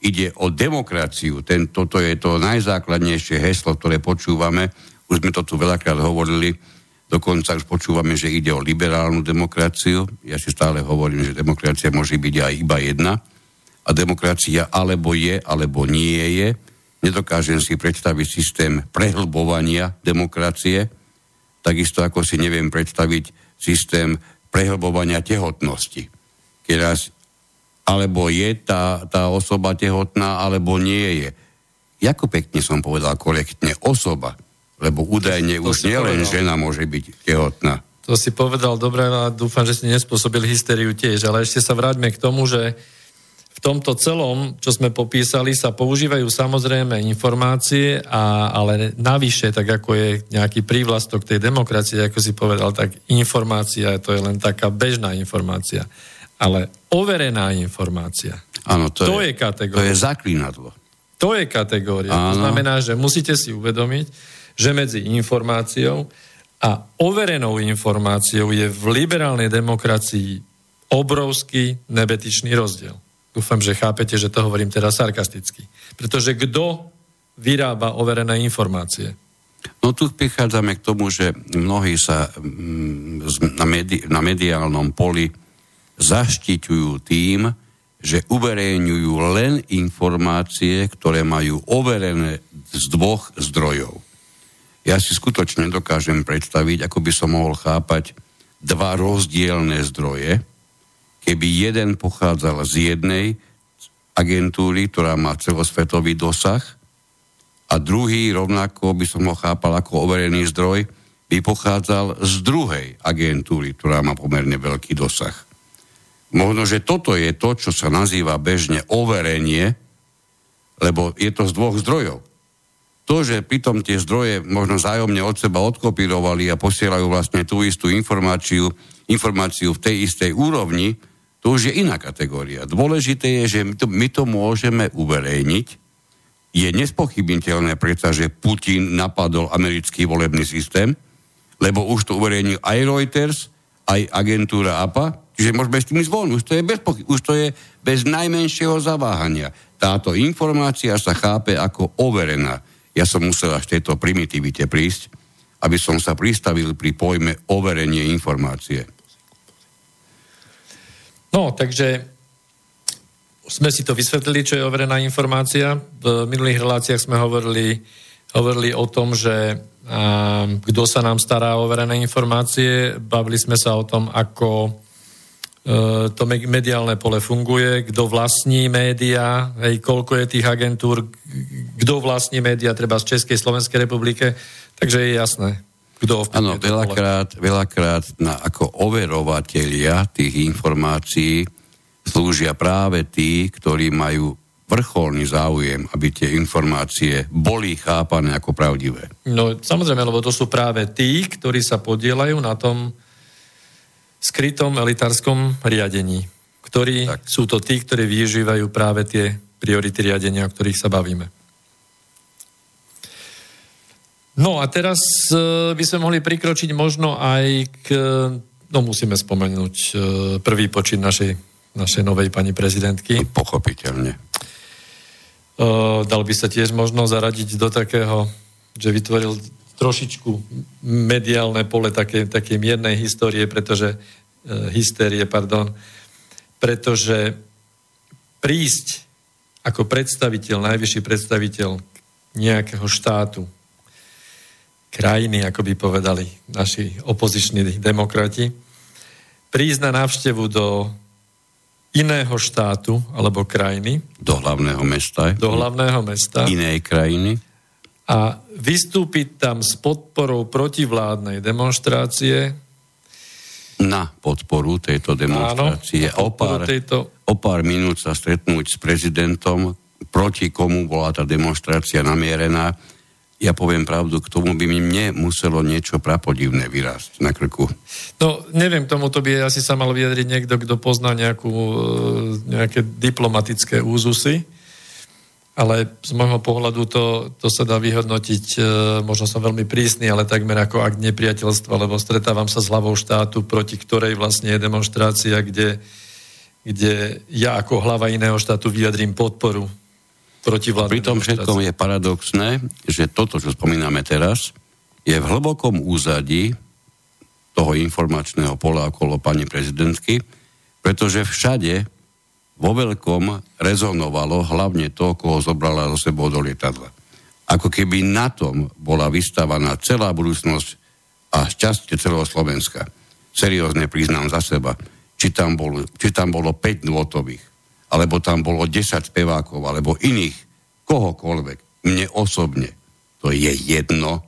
Ide o demokraciu. Ten, toto je to najzákladnejšie heslo, ktoré počúvame. Už sme to tu veľakrát hovorili Dokonca už počúvame, že ide o liberálnu demokraciu. Ja si stále hovorím, že demokracia môže byť aj iba jedna. A demokracia alebo je, alebo nie je. Nedokážem si predstaviť systém prehlbovania demokracie. Takisto ako si neviem predstaviť systém prehlbovania tehotnosti. Keď raz alebo je tá, tá osoba tehotná, alebo nie je. Jako pekne som povedal korektne, osoba lebo údajne to už nielen žena môže byť tehotná. To si povedal dobre a dúfam, že si nespôsobil hysteriu tiež, ale ešte sa vráťme k tomu, že v tomto celom, čo sme popísali, sa používajú samozrejme informácie, a, ale navyše, tak ako je nejaký prívlastok tej demokracie, ako si povedal, tak informácia, to je len taká bežná informácia. Ale overená informácia. Áno, to, to je, je kategória. To je zaklínadlo. To je kategória. Áno. To znamená, že musíte si uvedomiť, že medzi informáciou a overenou informáciou je v liberálnej demokracii obrovský nebetičný rozdiel. Dúfam, že chápete, že to hovorím teraz sarkasticky. Pretože kto vyrába overené informácie? No tu prichádzame k tomu, že mnohí sa mm, na, medi- na mediálnom poli zaštiťujú tým, že uverejňujú len informácie, ktoré majú overené z dvoch zdrojov. Ja si skutočne dokážem predstaviť, ako by som mohol chápať dva rozdielne zdroje, keby jeden pochádzal z jednej agentúry, ktorá má celosvetový dosah, a druhý, rovnako by som ho chápal ako overený zdroj, by pochádzal z druhej agentúry, ktorá má pomerne veľký dosah. Možno, že toto je to, čo sa nazýva bežne overenie, lebo je to z dvoch zdrojov. To, že pritom tie zdroje možno zájomne od seba odkopírovali a posielajú vlastne tú istú informáciu, informáciu v tej istej úrovni, to už je iná kategória. Dôležité je, že my to, my to môžeme uverejniť. Je nespochybniteľné predsa, že Putin napadol americký volebný systém, lebo už to uverejnil aj Reuters, aj agentúra APA, čiže môžeme s tým ísť. Už to, je bez pochy- už to je bez najmenšieho zaváhania. Táto informácia sa chápe ako overená. Ja som musel až tejto primitivite prísť, aby som sa pristavil pri pojme overenie informácie. No, takže sme si to vysvetlili, čo je overená informácia. V minulých reláciách sme hovorili, hovorili o tom, že kto sa nám stará o overené informácie. Bavili sme sa o tom, ako to mediálne pole funguje, kto vlastní média, hej, koľko je tých agentúr, kto vlastní média, treba z Českej, Slovenskej republike. Takže je jasné, kto Áno, veľakrát, veľakrát na, ako overovatelia tých informácií slúžia práve tí, ktorí majú vrcholný záujem, aby tie informácie boli chápané ako pravdivé. No samozrejme, lebo to sú práve tí, ktorí sa podielajú na tom skrytom elitárskom riadení, ktorí tak. sú to tí, ktorí využívajú práve tie priority riadenia, o ktorých sa bavíme. No a teraz uh, by sme mohli prikročiť možno aj k... No musíme spomenúť uh, prvý počin našej, našej novej pani prezidentky. Pochopiteľne dal by sa tiež možno zaradiť do takého, že vytvoril trošičku mediálne pole také, také miernej histórie, pretože e, hystérie, pardon, pretože prísť ako predstaviteľ, najvyšší predstaviteľ nejakého štátu, krajiny, ako by povedali naši opoziční demokrati, prísť na návštevu do iného štátu alebo krajiny. Do hlavného mesta. Do hlavného mesta. Inej krajiny. A vystúpiť tam s podporou protivládnej demonstrácie. Na podporu tejto demonstrácie. Áno, o, pár, tejto... o pár minút sa stretnúť s prezidentom, proti komu bola tá demonstrácia namierená ja poviem pravdu, k tomu by mi mne muselo niečo prapodivné vyrásť na krku. No, neviem, k tomuto by asi sa mal vyjadriť niekto, kto pozná nejakú, e, nejaké diplomatické úzusy, ale z môjho pohľadu to, to sa dá vyhodnotiť, e, možno som veľmi prísny, ale takmer ako akt nepriateľstva, lebo stretávam sa s hlavou štátu, proti ktorej vlastne je demonstrácia, kde, kde ja ako hlava iného štátu vyjadrím podporu protivládne. Pri tom všetkom je paradoxné, že toto, čo spomíname teraz, je v hlbokom úzadí toho informačného pola okolo pani prezidentky, pretože všade vo veľkom rezonovalo hlavne to, koho zobrala zo sebou do lietadla. Ako keby na tom bola vystávaná celá budúcnosť a šťastie celého Slovenska. Seriózne priznám za seba, či tam, bol, či tam bolo 5 nôtových, alebo tam bolo 10 spevákov, alebo iných, kohokoľvek. Mne osobne to je jedno.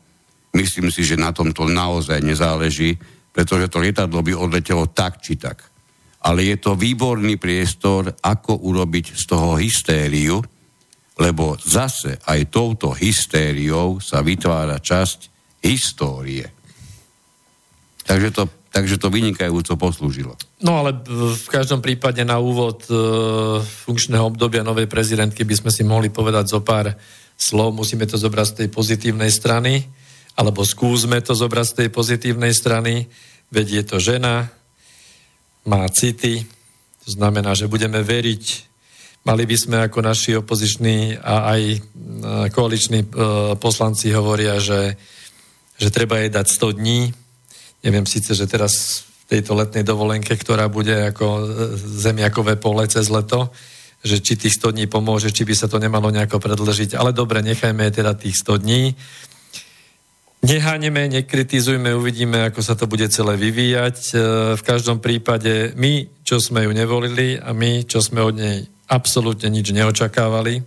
Myslím si, že na tom to naozaj nezáleží, pretože to lietadlo by odletelo tak či tak. Ale je to výborný priestor, ako urobiť z toho hystériu, lebo zase aj touto hystériou sa vytvára časť histórie. Takže to takže to vynikajúco poslúžilo. No ale v každom prípade na úvod e, funkčného obdobia novej prezidentky by sme si mohli povedať zo pár slov. Musíme to zobrať z tej pozitívnej strany, alebo skúsme to zobrať z tej pozitívnej strany. Veď je to žena, má city, to znamená, že budeme veriť Mali by sme ako naši opoziční a aj e, koaliční e, poslanci hovoria, že, že treba jej dať 100 dní. Neviem síce, že teraz v tejto letnej dovolenke, ktorá bude ako e, zemiakové pole cez leto, že či tých 100 dní pomôže, či by sa to nemalo nejako predlžiť. Ale dobre, nechajme teda tých 100 dní. Neháneme, nekritizujme, uvidíme, ako sa to bude celé vyvíjať. V každom prípade my, čo sme ju nevolili a my, čo sme od nej absolútne nič neočakávali.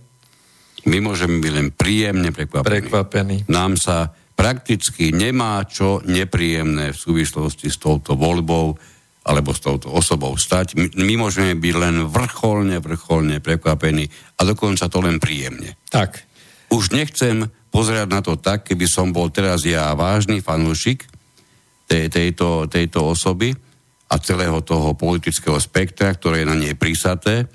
My môžeme byť len príjemne prekvapení. prekvapení. Nám sa prakticky nemá čo nepríjemné v súvislosti s touto voľbou alebo s touto osobou stať. My, my môžeme byť len vrcholne, vrcholne prekvapení a dokonca to len príjemne. Tak. Už nechcem pozerať na to tak, keby som bol teraz ja vážny fanúšik tej, tejto, tejto osoby a celého toho politického spektra, ktoré je na nej prísaté,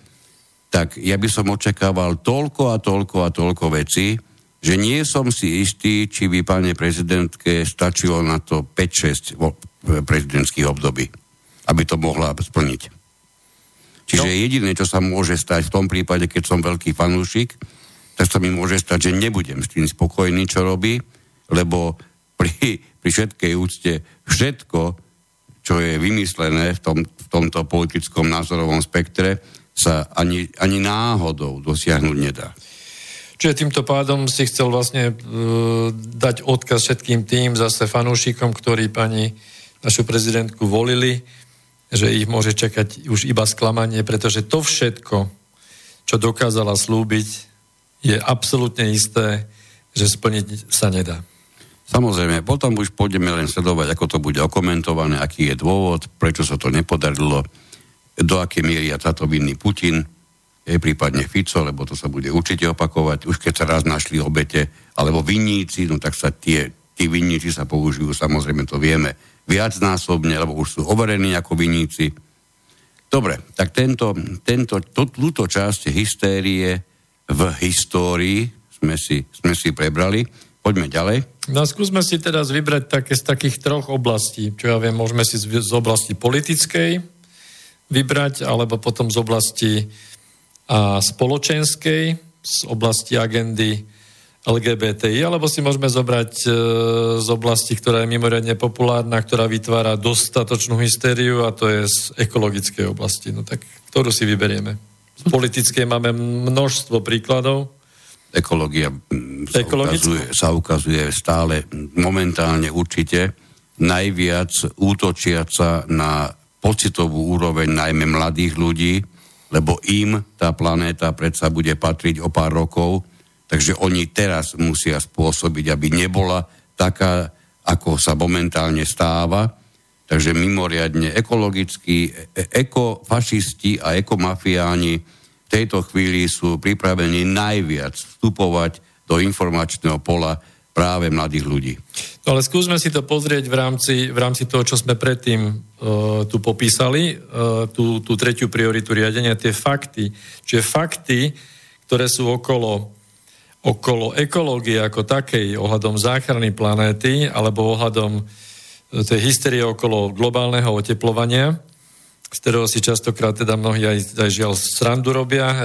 tak ja by som očakával toľko a toľko a toľko vecí, že nie som si istý, či by pani prezidentke stačilo na to 5-6 prezidentských období, aby to mohla splniť. Čiže no. jediné, čo sa môže stať v tom prípade, keď som veľký fanúšik, tak sa mi môže stať, že nebudem s tým spokojný, čo robí, lebo pri, pri všetkej úcte všetko, čo je vymyslené v, tom, v tomto politickom názorovom spektre, sa ani, ani náhodou dosiahnuť nedá. Čiže týmto pádom si chcel vlastne uh, dať odkaz všetkým tým zase fanúšikom, ktorí pani našu prezidentku volili, že ich môže čakať už iba sklamanie, pretože to všetko, čo dokázala slúbiť, je absolútne isté, že splniť sa nedá. Samozrejme, potom už pôjdeme len sledovať, ako to bude okomentované, aký je dôvod, prečo sa to nepodarilo do akej miery a táto vinný Putin, je prípadne Fico, lebo to sa bude určite opakovať. Už keď sa raz našli obete, alebo vinníci, no tak sa tie, tí vinníci sa použijú, samozrejme to vieme, viacnásobne, lebo už sú overení ako vinníci. Dobre, tak tento, tento, to, túto časť hystérie v histórii sme si, sme si prebrali. Poďme ďalej. No skúsme si teraz vybrať také z takých troch oblastí. Čo ja viem, môžeme si z, z oblasti politickej, vybrať, alebo potom z oblasti a, spoločenskej, z oblasti agendy LGBTI, alebo si môžeme zobrať e, z oblasti, ktorá je mimoriadne populárna, ktorá vytvára dostatočnú hystériu a to je z ekologickej oblasti. No tak ktorú si vyberieme? Z politickej máme množstvo príkladov. Ekológia sa ukazuje, sa ukazuje stále momentálne určite najviac útočiaca na pocitovú úroveň najmä mladých ľudí, lebo im tá planéta predsa bude patriť o pár rokov, takže oni teraz musia spôsobiť, aby nebola taká, ako sa momentálne stáva. Takže mimoriadne ekologickí, e- ekofašisti a ekomafiáni v tejto chvíli sú pripravení najviac vstupovať do informačného pola práve mladých ľudí. No ale skúsme si to pozrieť v rámci, v rámci toho, čo sme predtým uh, tu popísali, uh, tú, tú tretiu prioritu riadenia, tie fakty. Čiže fakty, ktoré sú okolo, okolo ekológie ako takej, ohľadom záchrany planéty, alebo ohľadom tej hysterie okolo globálneho oteplovania, z ktorého si častokrát teda mnohí aj, aj žiaľ srandu robia, uh,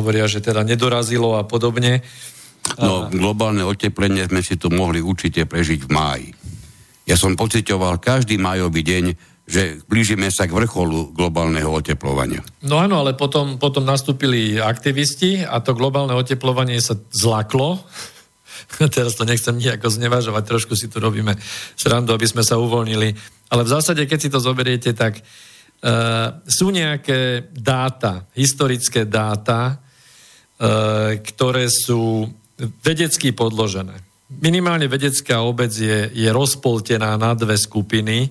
hovoria, že teda nedorazilo a podobne. No, globálne oteplenie sme si tu mohli určite prežiť v máji. Ja som pocitoval každý majový deň, že blížime sa k vrcholu globálneho oteplovania. No áno, ale potom, potom nastúpili aktivisti a to globálne oteplovanie sa zlaklo. *laughs* Teraz to nechcem nejako znevažovať, trošku si tu robíme srandu, aby sme sa uvoľnili. Ale v zásade, keď si to zoberiete, tak uh, sú nejaké dáta, historické dáta, uh, ktoré sú vedecky podložené. Minimálne vedecká obec je, je rozpoltená na dve skupiny.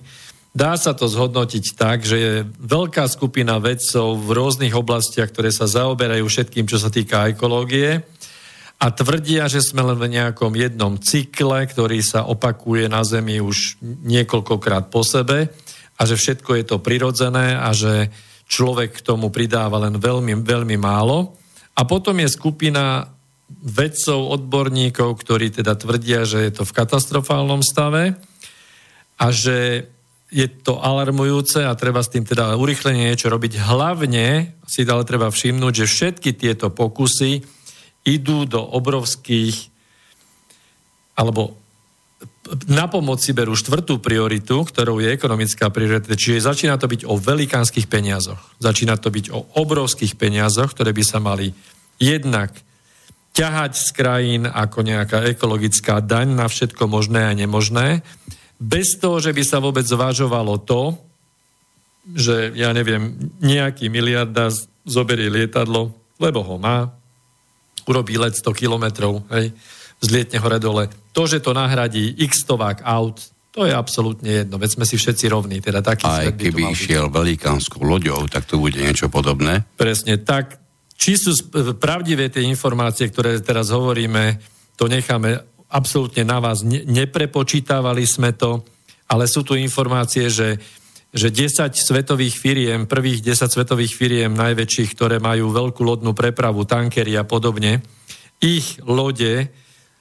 Dá sa to zhodnotiť tak, že je veľká skupina vedcov v rôznych oblastiach, ktoré sa zaoberajú všetkým, čo sa týka ekológie a tvrdia, že sme len v nejakom jednom cykle, ktorý sa opakuje na Zemi už niekoľkokrát po sebe a že všetko je to prirodzené a že človek k tomu pridáva len veľmi, veľmi málo. A potom je skupina vedcov, odborníkov, ktorí teda tvrdia, že je to v katastrofálnom stave a že je to alarmujúce a treba s tým teda urychlenie niečo robiť. Hlavne si ale treba všimnúť, že všetky tieto pokusy idú do obrovských alebo na pomoc berú štvrtú prioritu, ktorou je ekonomická priorita, čiže začína to byť o velikánskych peniazoch. Začína to byť o obrovských peniazoch, ktoré by sa mali jednak ťahať z krajín ako nejaká ekologická daň na všetko možné a nemožné, bez toho, že by sa vôbec zvažovalo to, že, ja neviem, nejaký miliarda zoberie lietadlo, lebo ho má, urobí let 100 kilometrov, hej, vzlietne hore dole. To, že to nahradí x stovák aut, to je absolútne jedno, veď sme si všetci rovní. Teda taký Aj keby išiel velikánskou loďou, tak to bude niečo podobné. Presne tak. Či sú pravdivé tie informácie, ktoré teraz hovoríme, to necháme absolútne na vás. Ne, neprepočítavali sme to, ale sú tu informácie, že, že 10 svetových firiem, prvých 10 svetových firiem najväčších, ktoré majú veľkú lodnú prepravu, tankery a podobne, ich lode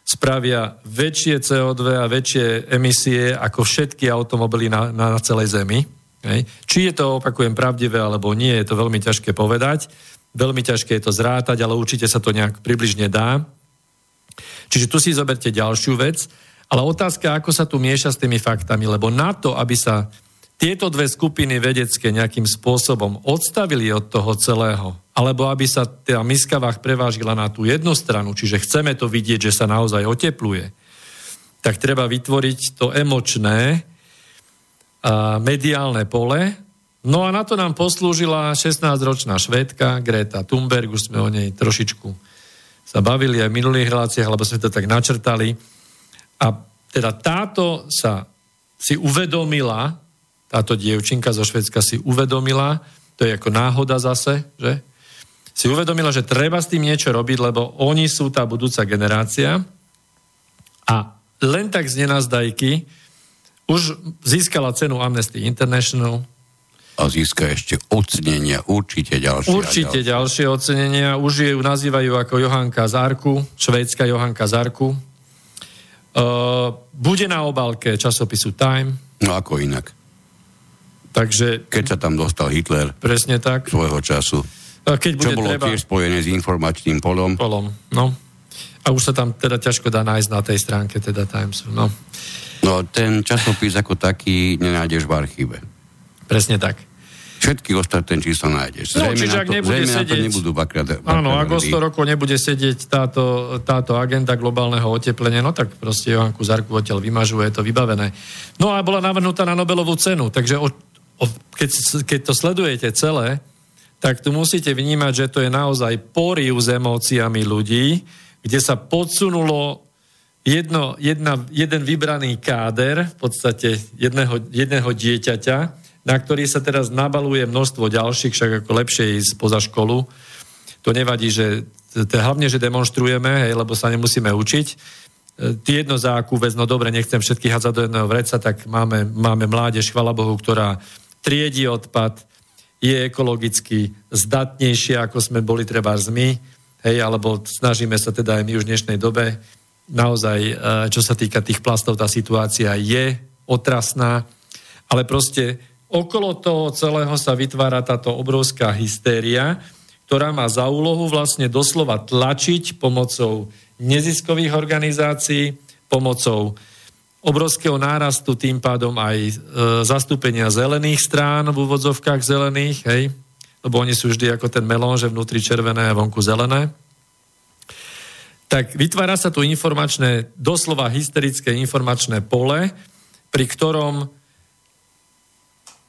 spravia väčšie CO2 a väčšie emisie ako všetky automobily na, na, celej Zemi. Hej. Či je to, opakujem, pravdivé alebo nie, je to veľmi ťažké povedať. Veľmi ťažké je to zrátať, ale určite sa to nejak približne dá. Čiže tu si zoberte ďalšiu vec. Ale otázka, ako sa tu mieša s tými faktami, lebo na to, aby sa tieto dve skupiny vedecké nejakým spôsobom odstavili od toho celého, alebo aby sa tá miska váh prevážila na tú jednu stranu, čiže chceme to vidieť, že sa naozaj otepluje, tak treba vytvoriť to emočné a mediálne pole. No a na to nám poslúžila 16-ročná švédka Greta Thunberg, už sme o nej trošičku sa bavili aj v minulých reláciách, lebo sme to tak načrtali. A teda táto sa si uvedomila, táto dievčinka zo Švedska si uvedomila, to je ako náhoda zase, že? Si uvedomila, že treba s tým niečo robiť, lebo oni sú tá budúca generácia a len tak z nenazdajky už získala cenu Amnesty International. A získa ešte ocenenia, určite ďalšie. Určite ďalšie. ďalšie ocenenia. Už ju nazývajú ako Johanka Zarku, švédska Johanka Zarku. Uh, bude na obálke časopisu Time. No ako inak. Takže... Keď sa tam dostal Hitler. Presne tak. Svojho času. Keď bude čo bolo treba... tiež spojené s informačným polom. Polom, no. A už sa tam teda ťažko dá nájsť na tej stránke teda Timesu, no. No, ten časopis ako taký nenájdeš v archíve. Presne tak. Všetky ostatné čísla nájdeš. Zrejme, no, čiže ak to, nebude sedieť, to nebudú bakrát, bakrát Áno, ak o 100 rokov nebude sedieť táto, táto agenda globálneho oteplenia, no tak proste Johanku Zarku odtiaľ vymažuje, je to vybavené. No a bola navrhnutá na Nobelovú cenu, takže o, keď, keď to sledujete celé, tak tu musíte vnímať, že to je naozaj poriv s emóciami ľudí, kde sa podsunulo jedno, jedna, jeden vybraný káder, v podstate jedného, jedného dieťaťa, na ktorý sa teraz nabaluje množstvo ďalších, však ako lepšie ísť poza školu. To nevadí, že to hlavne, že demonstrujeme, hej, lebo sa nemusíme učiť. E, ty jedno za akú vec, no dobre, nechcem všetkých hádzať do jedného vreca, tak máme, máme mládež, chvala Bohu, ktorá triedi odpad, je ekologicky zdatnejšie, ako sme boli treba my, hej, alebo snažíme sa teda aj my už v dnešnej dobe. Naozaj, e, čo sa týka tých plastov, tá situácia je otrasná, ale proste okolo toho celého sa vytvára táto obrovská hystéria, ktorá má za úlohu vlastne doslova tlačiť pomocou neziskových organizácií, pomocou obrovského nárastu tým pádom aj e, zastúpenia zelených strán v úvodzovkách zelených, hej, lebo oni sú vždy ako ten melón, že vnútri červené a vonku zelené. Tak vytvára sa tu informačné, doslova hysterické informačné pole, pri ktorom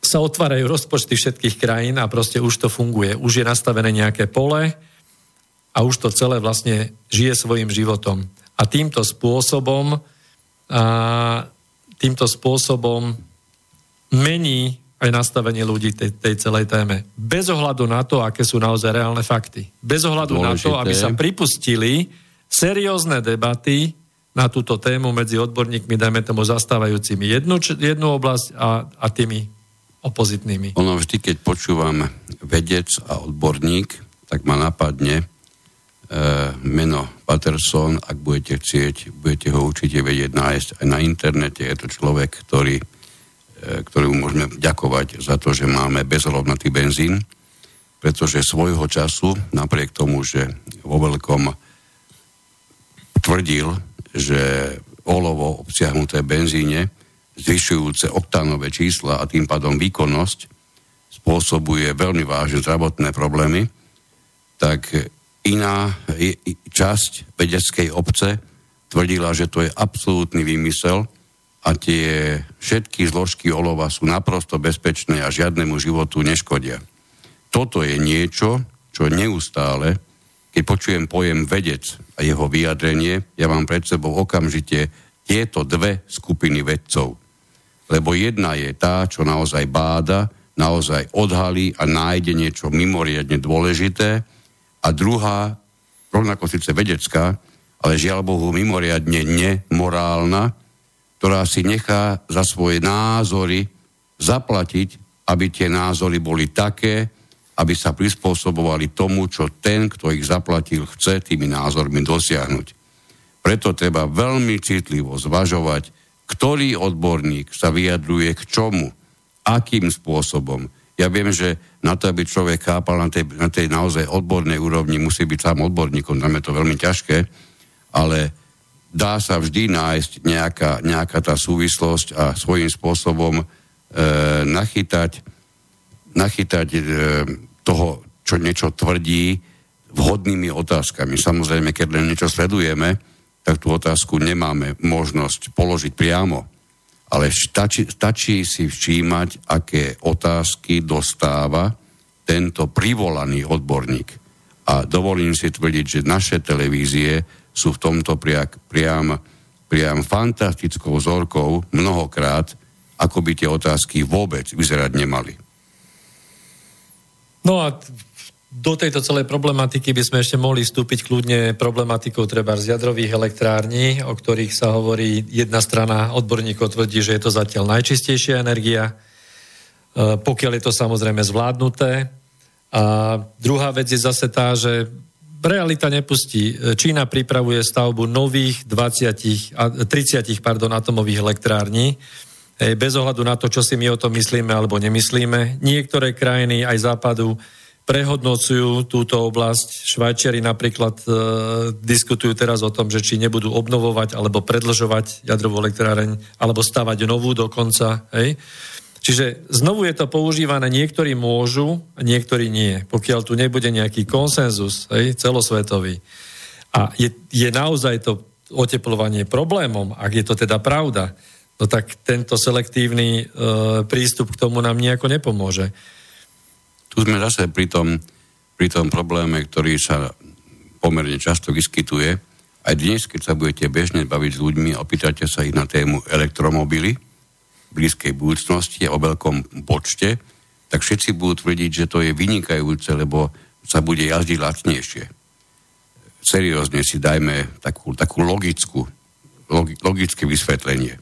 sa otvárajú rozpočty všetkých krajín a proste už to funguje. Už je nastavené nejaké pole a už to celé vlastne žije svojim životom. A týmto spôsobom týmto spôsobom mení aj nastavenie ľudí tej, tej celej téme. Bez ohľadu na to, aké sú naozaj reálne fakty. Bez ohľadu Dôležité. na to, aby sa pripustili seriózne debaty na túto tému medzi odborníkmi, dajme tomu zastávajúcimi jednu, jednu oblasť a, a tými opozitnými. Ono vždy, keď počúvam vedec a odborník, tak ma napadne e, meno Patterson, ak budete chcieť, budete ho určite vedieť nájsť aj na internete. Je to človek, ktorý, e, ktorý môžeme ďakovať za to, že máme bezhodnotný benzín, pretože svojho času, napriek tomu, že vo veľkom tvrdil, že olovo obsiahnuté benzíne, zvyšujúce oktánové čísla a tým pádom výkonnosť, spôsobuje veľmi vážne zdravotné problémy, tak iná časť vedeckej obce tvrdila, že to je absolútny výmysel a tie všetky zložky olova sú naprosto bezpečné a žiadnemu životu neškodia. Toto je niečo, čo neustále, keď počujem pojem vedec a jeho vyjadrenie, ja mám pred sebou okamžite tieto dve skupiny vedcov. Lebo jedna je tá, čo naozaj báda, naozaj odhalí a nájde niečo mimoriadne dôležité, a druhá, rovnako síce vedecká, ale žiaľ Bohu mimoriadne nemorálna, ktorá si nechá za svoje názory zaplatiť, aby tie názory boli také, aby sa prispôsobovali tomu, čo ten, kto ich zaplatil, chce tými názormi dosiahnuť. Preto treba veľmi citlivo zvažovať, ktorý odborník sa vyjadruje k čomu, akým spôsobom, ja viem, že na to, aby človek chápal na tej, na tej naozaj odbornej úrovni, musí byť sám odborníkom, tam je to veľmi ťažké, ale dá sa vždy nájsť nejaká, nejaká tá súvislosť a svojím spôsobom e, nachytať, nachytať e, toho, čo niečo tvrdí, vhodnými otázkami. Samozrejme, keď len niečo sledujeme, tak tú otázku nemáme možnosť položiť priamo ale stačí, stačí si všímať, aké otázky dostáva tento privolaný odborník. A dovolím si tvrdiť, že naše televízie sú v tomto priak, priam, priam fantastickou vzorkou mnohokrát, ako by tie otázky vôbec vyzerať nemali. No a do tejto celej problematiky by sme ešte mohli vstúpiť kľudne problematikou treba z jadrových elektrární, o ktorých sa hovorí, jedna strana odborníkov tvrdí, že je to zatiaľ najčistejšia energia, e, pokiaľ je to samozrejme zvládnuté. A druhá vec je zase tá, že realita nepustí. Čína pripravuje stavbu nových 20, 30 pardon, atomových elektrární, bez ohľadu na to, čo si my o tom myslíme alebo nemyslíme. Niektoré krajiny aj západu prehodnocujú túto oblasť. Švajčiari napríklad e, diskutujú teraz o tom, že či nebudú obnovovať alebo predlžovať jadrovú elektráreň, alebo stavať novú dokonca. Hej? Čiže znovu je to používané, niektorí môžu, niektorí nie. Pokiaľ tu nebude nejaký konsenzus hej, celosvetový. A je, je naozaj to oteplovanie problémom, ak je to teda pravda, no tak tento selektívny e, prístup k tomu nám nejako nepomôže. Tu sme zase pri tom, pri tom probléme, ktorý sa pomerne často vyskytuje. Aj dnes, keď sa budete bežne baviť s ľuďmi a opýtate sa ich na tému elektromobily v blízkej budúcnosti o veľkom počte, tak všetci budú tvrdiť, že to je vynikajúce, lebo sa bude jazdiť lacnejšie. Seriózne si dajme takú, takú logickú, logi, logické vysvetlenie.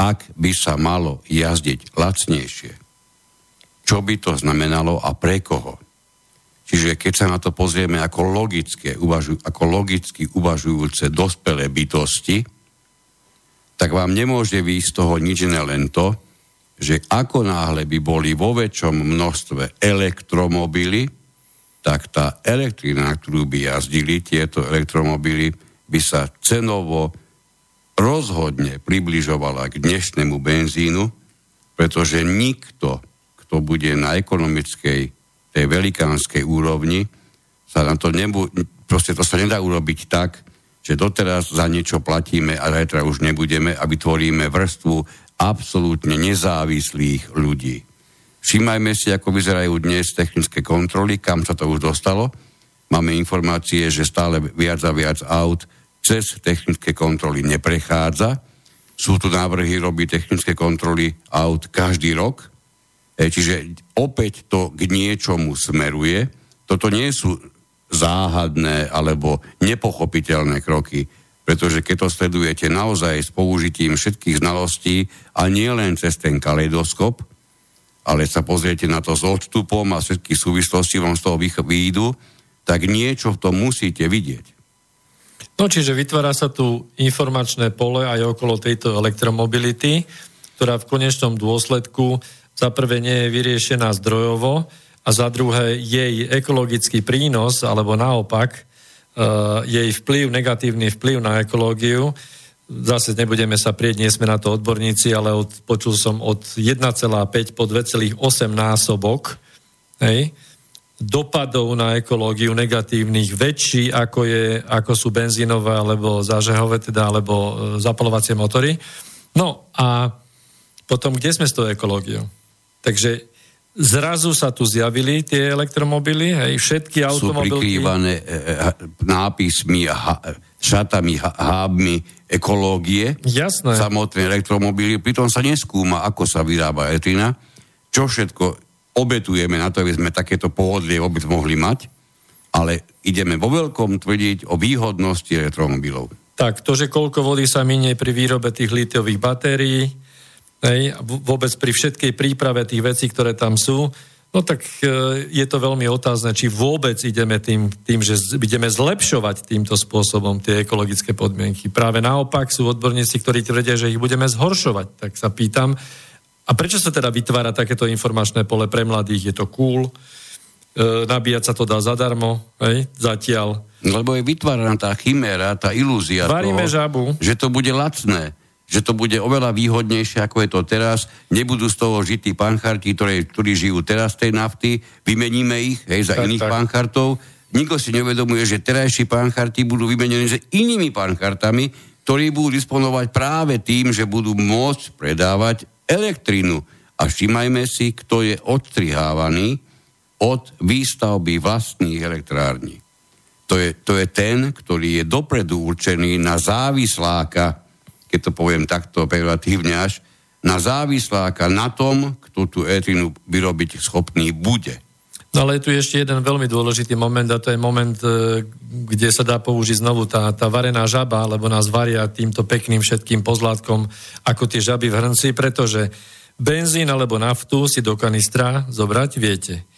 Ak by sa malo jazdiť lacnejšie, čo by to znamenalo a pre koho. Čiže keď sa na to pozrieme ako, logické, uvažuj, ako logicky uvažujúce dospelé bytosti, tak vám nemôže výjsť z toho nič iné len to, že ako náhle by boli vo väčšom množstve elektromobily, tak tá elektrina, na ktorú by jazdili tieto elektromobily, by sa cenovo rozhodne približovala k dnešnému benzínu, pretože nikto to bude na ekonomickej, tej velikánskej úrovni, sa na to nebu, proste to sa nedá urobiť tak, že doteraz za niečo platíme a zajtra už nebudeme a vytvoríme vrstvu absolútne nezávislých ľudí. Všímajme si, ako vyzerajú dnes technické kontroly, kam sa to už dostalo. Máme informácie, že stále viac a viac aut cez technické kontroly neprechádza. Sú tu návrhy robiť technické kontroly aut každý rok, čiže opäť to k niečomu smeruje. Toto nie sú záhadné alebo nepochopiteľné kroky, pretože keď to sledujete naozaj s použitím všetkých znalostí a nie len cez ten kaleidoskop, ale sa pozriete na to s odstupom a všetky súvislosti vám z toho výjdu, tak niečo v tom musíte vidieť. No čiže vytvára sa tu informačné pole aj okolo tejto elektromobility, ktorá v konečnom dôsledku za prvé nie je vyriešená zdrojovo a za druhé jej ekologický prínos, alebo naopak, uh, jej vplyv, negatívny vplyv na ekológiu, zase nebudeme sa prieť, nie sme na to odborníci, ale od, počul som od 1,5 po 2,8 násobok, hej, dopadov na ekológiu negatívnych väčší, ako, je, ako sú benzínové alebo zážehové, teda, alebo e, zapalovacie motory. No a potom, kde sme s tou ekológiou? Takže zrazu sa tu zjavili tie elektromobily, hej, všetky automobilky... Sú prikrývané e, e, nápismi, ha, šatami, ha, hábmi ekológie. Jasné. Samotné elektromobily. Pritom sa neskúma, ako sa vyrába elektrina, čo všetko obetujeme na to, aby sme takéto pohodlie vôbec mohli mať, ale ideme vo veľkom tvrdiť o výhodnosti elektromobilov. Tak, to, že koľko vody sa minie pri výrobe tých litiových batérií, hej, vôbec pri všetkej príprave tých vecí, ktoré tam sú, no tak e, je to veľmi otázne, či vôbec ideme tým, tým, že ideme zlepšovať týmto spôsobom tie ekologické podmienky. Práve naopak sú odborníci, ktorí tvrdia, že ich budeme zhoršovať. Tak sa pýtam, a prečo sa teda vytvára takéto informačné pole pre mladých? Je to cool? E, nabíjať sa to dá zadarmo, hej, zatiaľ. Lebo je vytváraná tá chiméra, tá ilúzia Varíme toho, žabu. že to bude lacné, že to bude oveľa výhodnejšie, ako je to teraz. Nebudú z toho žiť tí pancharti, ktorí, ktorí žijú teraz tej nafty, vymeníme ich hej, za tak, iných tak. panchartov. Nikto si neuvedomuje, že terajší pancharti budú vymenení s inými panchartami, ktorí budú disponovať práve tým, že budú môcť predávať elektrínu. A všimajme si, kto je odstrihávaný od výstavby vlastných elektrární. To je, to je ten, ktorý je dopredu určený na závisláka, keď to poviem takto relatívne až, na závisláka na tom, kto tú elektrinu vyrobiť schopný bude. No ale je tu ešte jeden veľmi dôležitý moment a to je moment, e, kde sa dá použiť znovu tá, tá varená žaba, lebo nás varia týmto pekným všetkým pozlátkom ako tie žaby v hrnci, pretože benzín alebo naftu si do kanistra zobrať viete.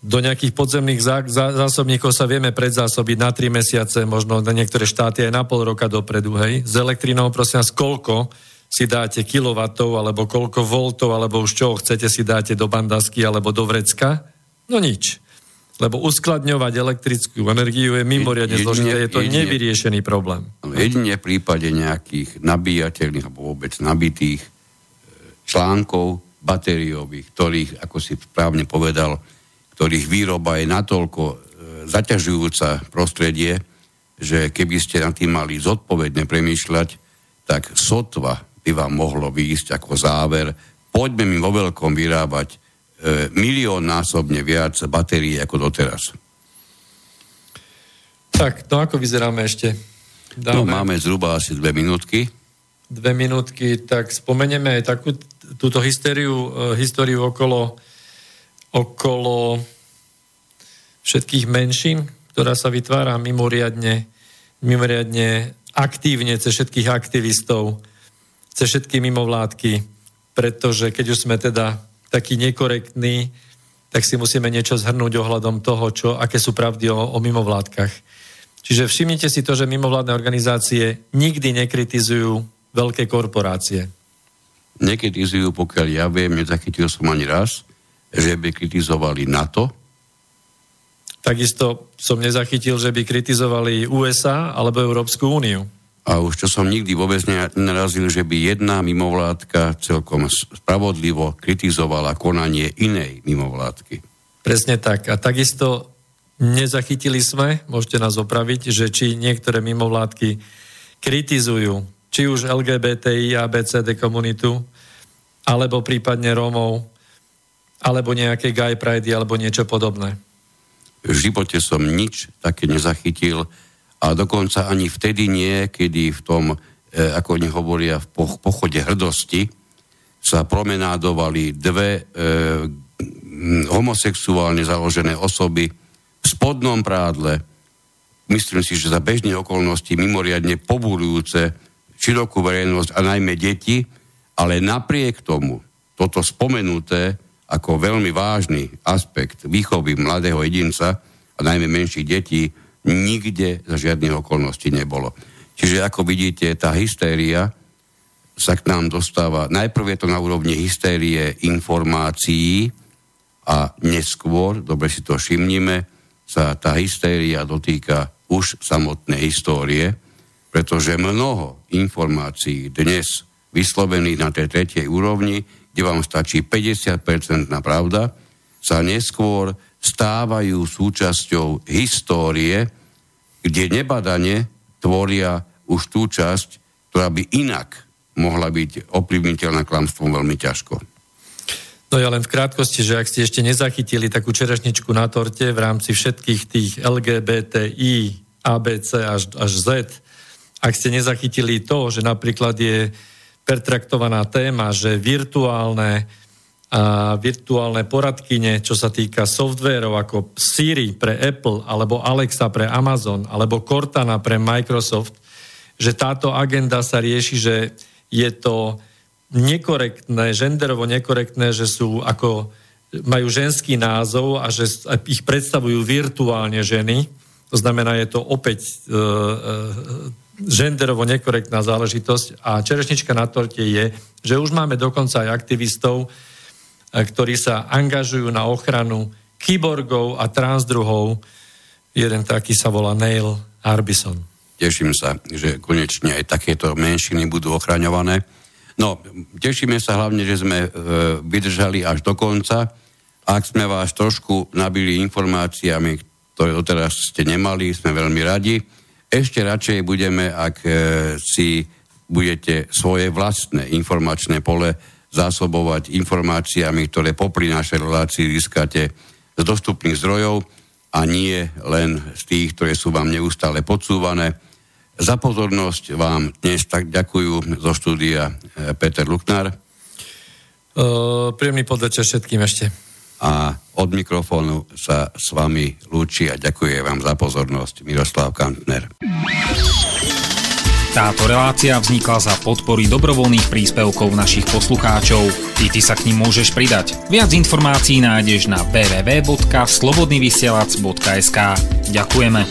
Do nejakých podzemných zá, zá, zásobníkov sa vieme predzásobiť na 3 mesiace, možno na niektoré štáty aj na pol roka dopredu, hej. S elektrinou, prosím vás, koľko si dáte kilovatov, alebo koľko voltov, alebo už čo chcete si dáte do bandasky alebo do vrecka, No nič. Lebo uskladňovať elektrickú energiu je mimoriadne jedine, zložité, je to jedine, nevyriešený problém. Jedine v prípade nejakých nabíjateľných alebo vôbec nabitých e, článkov batériových, ktorých, ako si správne povedal, ktorých výroba je natoľko e, zaťažujúca prostredie, že keby ste na tým mali zodpovedne premýšľať, tak sotva by vám mohlo výjsť ako záver. Poďme mi vo veľkom vyrábať e, milión násobne viac batérií ako doteraz. Tak, no ako vyzeráme ešte? Dáme... No, máme zhruba asi dve minútky. Dve minútky, tak spomenieme aj takú túto hysteriu, e, históriu okolo, okolo všetkých menšín, ktorá sa vytvára mimoriadne, mimoriadne aktívne cez všetkých aktivistov, cez všetky mimovládky, pretože keď už sme teda taký nekorektný, tak si musíme niečo zhrnúť ohľadom toho, čo, aké sú pravdy o, o mimovládkach. Čiže všimnite si to, že mimovládne organizácie nikdy nekritizujú veľké korporácie. Nekritizujú, pokiaľ ja viem, nezachytil som ani raz, že by kritizovali NATO. Takisto som nezachytil, že by kritizovali USA alebo Európsku úniu. A už čo som nikdy vôbec nenarazil, že by jedna mimovládka celkom spravodlivo kritizovala konanie inej mimovládky. Presne tak. A takisto nezachytili sme, môžete nás opraviť, že či niektoré mimovládky kritizujú či už LGBTI, ABCD komunitu, alebo prípadne Rómov, alebo nejaké gay pride, alebo niečo podobné. V živote som nič také nezachytil, a dokonca ani vtedy nie, kedy v tom, e, ako oni hovoria, v pochode hrdosti sa promenádovali dve e, homosexuálne založené osoby v spodnom prádle. Myslím si, že za bežné okolnosti mimoriadne pobúrujúce širokú verejnosť a najmä deti, ale napriek tomu toto spomenuté ako veľmi vážny aspekt výchovy mladého jedinca a najmä menších detí nikde za žiadnych okolností nebolo. Čiže ako vidíte, tá hystéria sa k nám dostáva, najprv je to na úrovni hystérie informácií a neskôr, dobre si to všimnime, sa tá hystéria dotýka už samotnej histórie, pretože mnoho informácií dnes vyslovených na tej tretej úrovni, kde vám stačí 50% na pravda, sa neskôr stávajú súčasťou histórie, kde nebadane tvoria už tú časť, ktorá by inak mohla byť ovplyvniteľná klamstvom veľmi ťažko. No ja len v krátkosti, že ak ste ešte nezachytili takú čerešničku na torte v rámci všetkých tých LGBTI, ABC až, až Z, ak ste nezachytili to, že napríklad je pertraktovaná téma, že virtuálne, a virtuálne poradkyne, čo sa týka softverov ako Siri pre Apple, alebo Alexa pre Amazon, alebo Cortana pre Microsoft, že táto agenda sa rieši, že je to nekorektné, genderovo nekorektné, že sú ako majú ženský názov a že ich predstavujú virtuálne ženy. To znamená, je to opäť e, e, genderovo nekorektná záležitosť a čerešnička na torte je, že už máme dokonca aj aktivistov, eh, ktorí sa angažujú na ochranu kyborgov a transdruhov. Jeden taký sa volá Neil Arbison. Teším sa, že konečne aj takéto menšiny budú ochraňované. No, tešíme sa hlavne, že sme e, vydržali až do konca. Ak sme vás trošku nabili informáciami, ktoré doteraz ste nemali, sme veľmi radi. Ešte radšej budeme, ak e, si budete svoje vlastné informačné pole zásobovať informáciami, ktoré popri našej relácii získate z dostupných zdrojov a nie len z tých, ktoré sú vám neustále podsúvané. Za pozornosť vám dnes tak ďakujú zo štúdia e, Peter Luknár. Uh, príjemný podvečer všetkým ešte a od mikrofónu sa s vami lúči a ďakujem vám za pozornosť Miroslav Kantner. Táto relácia vznikla za podpory dobrovoľných príspevkov našich poslucháčov. Ty, ty sa k ním môžeš pridať. Viac informácií nájdeš na www.slobodnyvysielac.sk Ďakujeme.